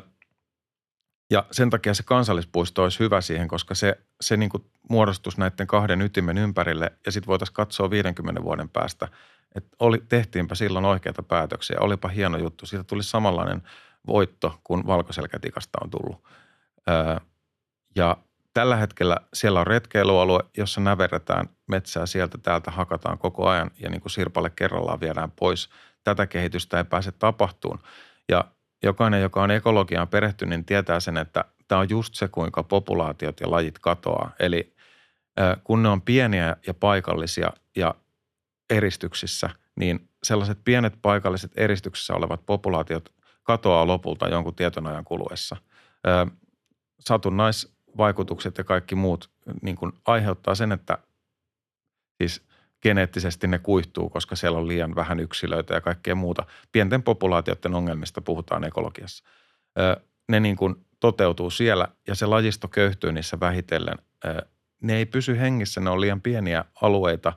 ja sen takia se kansallispuisto olisi hyvä siihen, koska se, se niin kuin muodostus näiden kahden ytimen ympärille ja sitten voitaisiin katsoa 50 vuoden päästä, että oli, tehtiinpä silloin oikeita päätöksiä. Olipa hieno juttu. Siitä tuli samanlainen voitto kuin valkoselkätikasta on tullut. Ö, ja Tällä hetkellä siellä on retkeilyalue, jossa näverretään metsää sieltä täältä, hakataan koko ajan ja niin kuin sirpalle kerrallaan viedään pois. Tätä kehitystä ei pääse tapahtuun. Ja jokainen, joka on ekologiaan perehtynyt, niin tietää sen, että tämä on just se, kuinka populaatiot ja lajit katoaa. Eli kun ne on pieniä ja paikallisia ja eristyksissä, niin sellaiset pienet paikalliset eristyksissä olevat populaatiot katoaa lopulta jonkun tietyn ajan kuluessa. Satunnais vaikutukset ja kaikki muut niin kuin aiheuttaa sen, että siis geneettisesti ne kuihtuu, koska siellä on liian vähän yksilöitä ja kaikkea muuta. Pienten populaatioiden ongelmista puhutaan ekologiassa. Ne niin kuin toteutuu siellä ja se lajisto köyhtyy niissä vähitellen. Ne ei pysy hengissä, ne on liian pieniä alueita.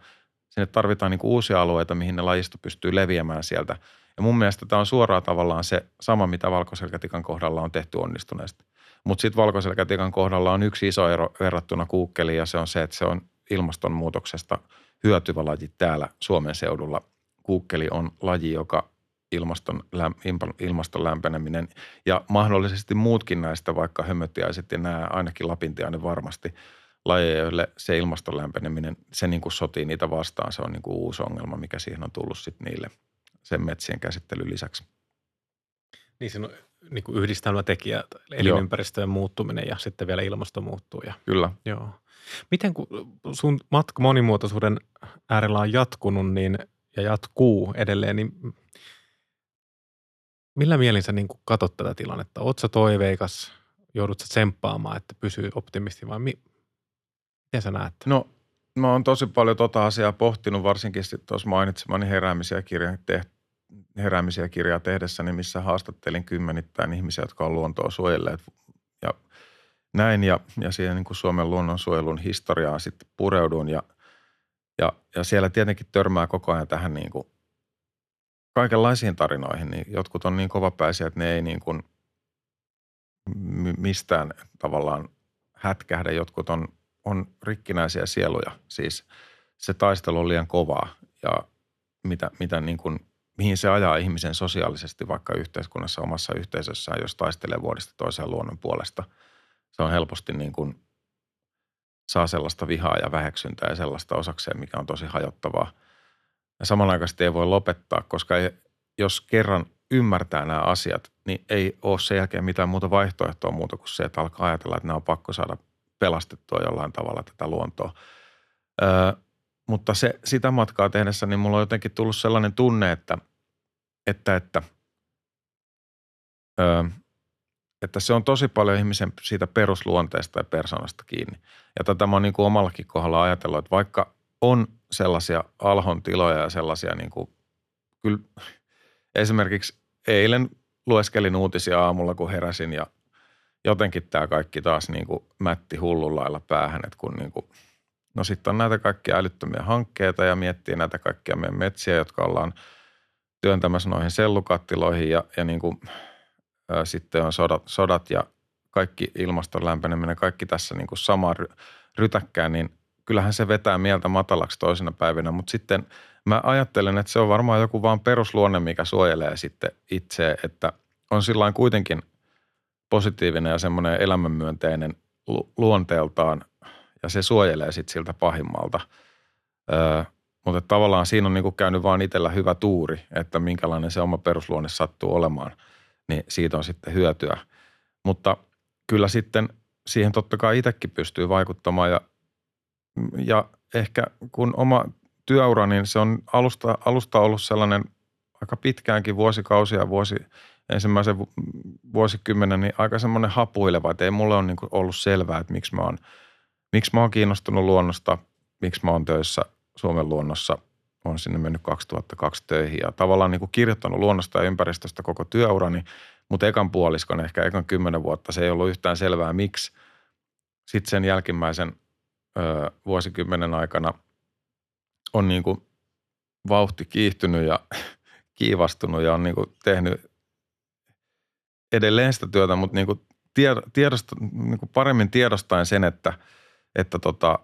Sinne tarvitaan niin kuin uusia alueita, mihin ne lajisto pystyy leviämään sieltä. Ja mun mielestä tämä on suoraan tavallaan se sama, mitä valkoselkätikan kohdalla on tehty onnistuneesti. Mutta sitten valkoselkätikan kohdalla on yksi iso ero verrattuna kuukkeliin ja se on se, että se on ilmastonmuutoksesta hyötyvä laji täällä Suomen seudulla. Kuukkeli on laji, joka ilmaston, ilmaston lämpeneminen ja mahdollisesti muutkin näistä, vaikka hömötiaiset ja nämä ainakin lapintiainen varmasti lajeja, joille se ilmaston lämpeneminen, se niin kuin sotii niitä vastaan. Se on niin kuin uusi ongelma, mikä siihen on tullut sitten niille sen metsien käsittelyn lisäksi. Niin siinä on niin kuin yhdistelmätekijä, elinympäristöjen Joo. muuttuminen ja sitten vielä ilmasto muuttuu. Ja, Kyllä. Joo. Miten kun sun matka monimuotoisuuden äärellä on jatkunut niin, ja jatkuu edelleen, niin millä mielin sä niin katsot tätä tilannetta? Oletko toiveikas? Joudut sä tsemppaamaan, että pysyy optimisti vai mi- miten sä näet? No mä oon tosi paljon tota asiaa pohtinut, varsinkin tuossa mainitsemani heräämisiä kirjan tehty heräämisiä kirjaa tehdessäni, missä haastattelin kymmenittäin ihmisiä, jotka on luontoa suojelleet ja näin. Ja, ja siihen niin kuin Suomen luonnonsuojelun historiaan sitten pureudun ja, ja, ja siellä tietenkin törmää koko ajan tähän niin kuin kaikenlaisiin tarinoihin. Niin jotkut on niin kovapäisiä, että ne ei niin kuin mistään tavallaan hätkähdä. Jotkut on, on rikkinäisiä sieluja. Siis se taistelu on liian kovaa ja mitä, mitä niin kuin mihin se ajaa ihmisen sosiaalisesti vaikka yhteiskunnassa omassa yhteisössään, jos taistelee vuodesta toiseen luonnon puolesta. Se on helposti niin kuin, saa sellaista vihaa ja väheksyntää ja sellaista osakseen, mikä on tosi hajottavaa. Ja samanaikaisesti ei voi lopettaa, koska ei, jos kerran ymmärtää nämä asiat, niin ei ole sen jälkeen mitään muuta vaihtoehtoa muuta kuin se, että alkaa ajatella, että nämä on pakko saada pelastettua jollain tavalla tätä luontoa. Öö, mutta se, sitä matkaa tehdessä, niin mulla on jotenkin tullut sellainen tunne, että – että, että, ö, että se on tosi paljon ihmisen siitä perusluonteesta ja persoonasta kiinni. Ja tätä mä oon niin kuin omallakin kohdalla ajatellut, että vaikka on sellaisia alhon tiloja ja sellaisia niin kuin, kyllä esimerkiksi eilen lueskelin uutisia aamulla, kun heräsin ja jotenkin tämä kaikki taas niin kuin mätti hullun lailla päähän, että kun niin kuin, no sitten on näitä kaikkia älyttömiä hankkeita ja miettii näitä kaikkia meidän metsiä, jotka ollaan – työntämässä noihin sellukattiloihin ja, ja niin kuin, ää, sitten on sodat, sodat ja kaikki ilmaston lämpeneminen, kaikki tässä niin kuin sama ry, rytäkkään, niin kyllähän se vetää mieltä matalaksi toisena päivinä, mutta sitten mä ajattelen, että se on varmaan joku vaan perusluonne, mikä suojelee sitten itse, että on sillä kuitenkin positiivinen ja semmoinen elämänmyönteinen luonteeltaan ja se suojelee sitten siltä pahimmalta. Öö, mutta tavallaan siinä on niinku käynyt vaan itsellä hyvä tuuri, että minkälainen se oma perusluonne sattuu olemaan, niin siitä on sitten hyötyä. Mutta kyllä sitten siihen totta kai itsekin pystyy vaikuttamaan ja, ja ehkä kun oma työura, niin se on alusta, alusta ollut sellainen aika pitkäänkin vuosikausia, vuosi, ensimmäisen vuosikymmenen, niin aika semmoinen hapuileva, että ei mulle ole niin ollut selvää, että miksi mä oon, miksi mä oon kiinnostunut luonnosta, miksi mä oon töissä – Suomen luonnossa on sinne mennyt 2002 töihin ja tavallaan niin kirjoittanut luonnosta ja ympäristöstä koko työurani, mutta ekan puoliskon, ehkä ekan kymmenen vuotta, se ei ollut yhtään selvää, miksi. Sitten sen jälkimmäisen ö, vuosikymmenen aikana on niin kuin vauhti kiihtynyt ja kiivastunut ja on niin kuin tehnyt edelleen sitä työtä, mutta niin kuin tiedosta, niin kuin paremmin tiedostaen sen, että, että tota,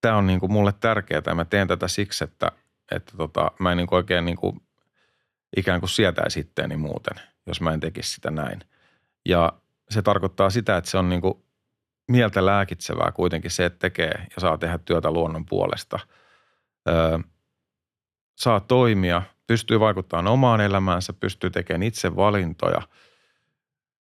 tämä on niin kuin mulle tärkeää ja mä teen tätä siksi, että, että tota, mä en niin kuin oikein niin kuin ikään kuin sietäisi itteeni muuten, jos mä en tekisi sitä näin. Ja se tarkoittaa sitä, että se on niin kuin mieltä lääkitsevää kuitenkin se, että tekee ja saa tehdä työtä luonnon puolesta. Öö, saa toimia, pystyy vaikuttamaan omaan elämäänsä, pystyy tekemään itse valintoja –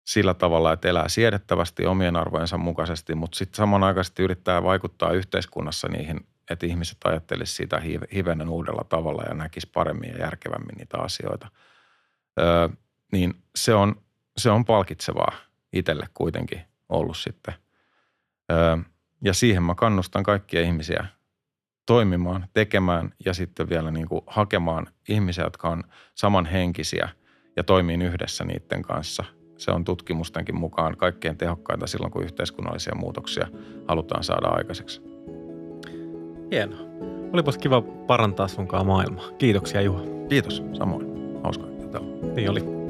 sillä tavalla, että elää siedettävästi omien arvojensa mukaisesti, mutta sitten samanaikaisesti yrittää vaikuttaa yhteiskunnassa niihin, että ihmiset ajattelisivat siitä hivenen uudella tavalla ja näkisi paremmin ja järkevämmin niitä asioita. Öö, niin se on, se on palkitsevaa itselle kuitenkin ollut sitten. Öö, ja siihen mä kannustan kaikkia ihmisiä toimimaan, tekemään ja sitten vielä niin kuin hakemaan ihmisiä, jotka on samanhenkisiä ja toimii yhdessä niiden kanssa – se on tutkimustenkin mukaan kaikkein tehokkainta silloin, kun yhteiskunnallisia muutoksia halutaan saada aikaiseksi. Hienoa. Olipas kiva parantaa sunkaan maailmaa. Kiitoksia Juha. Kiitos, samoin. Hauska jutella. Niin oli.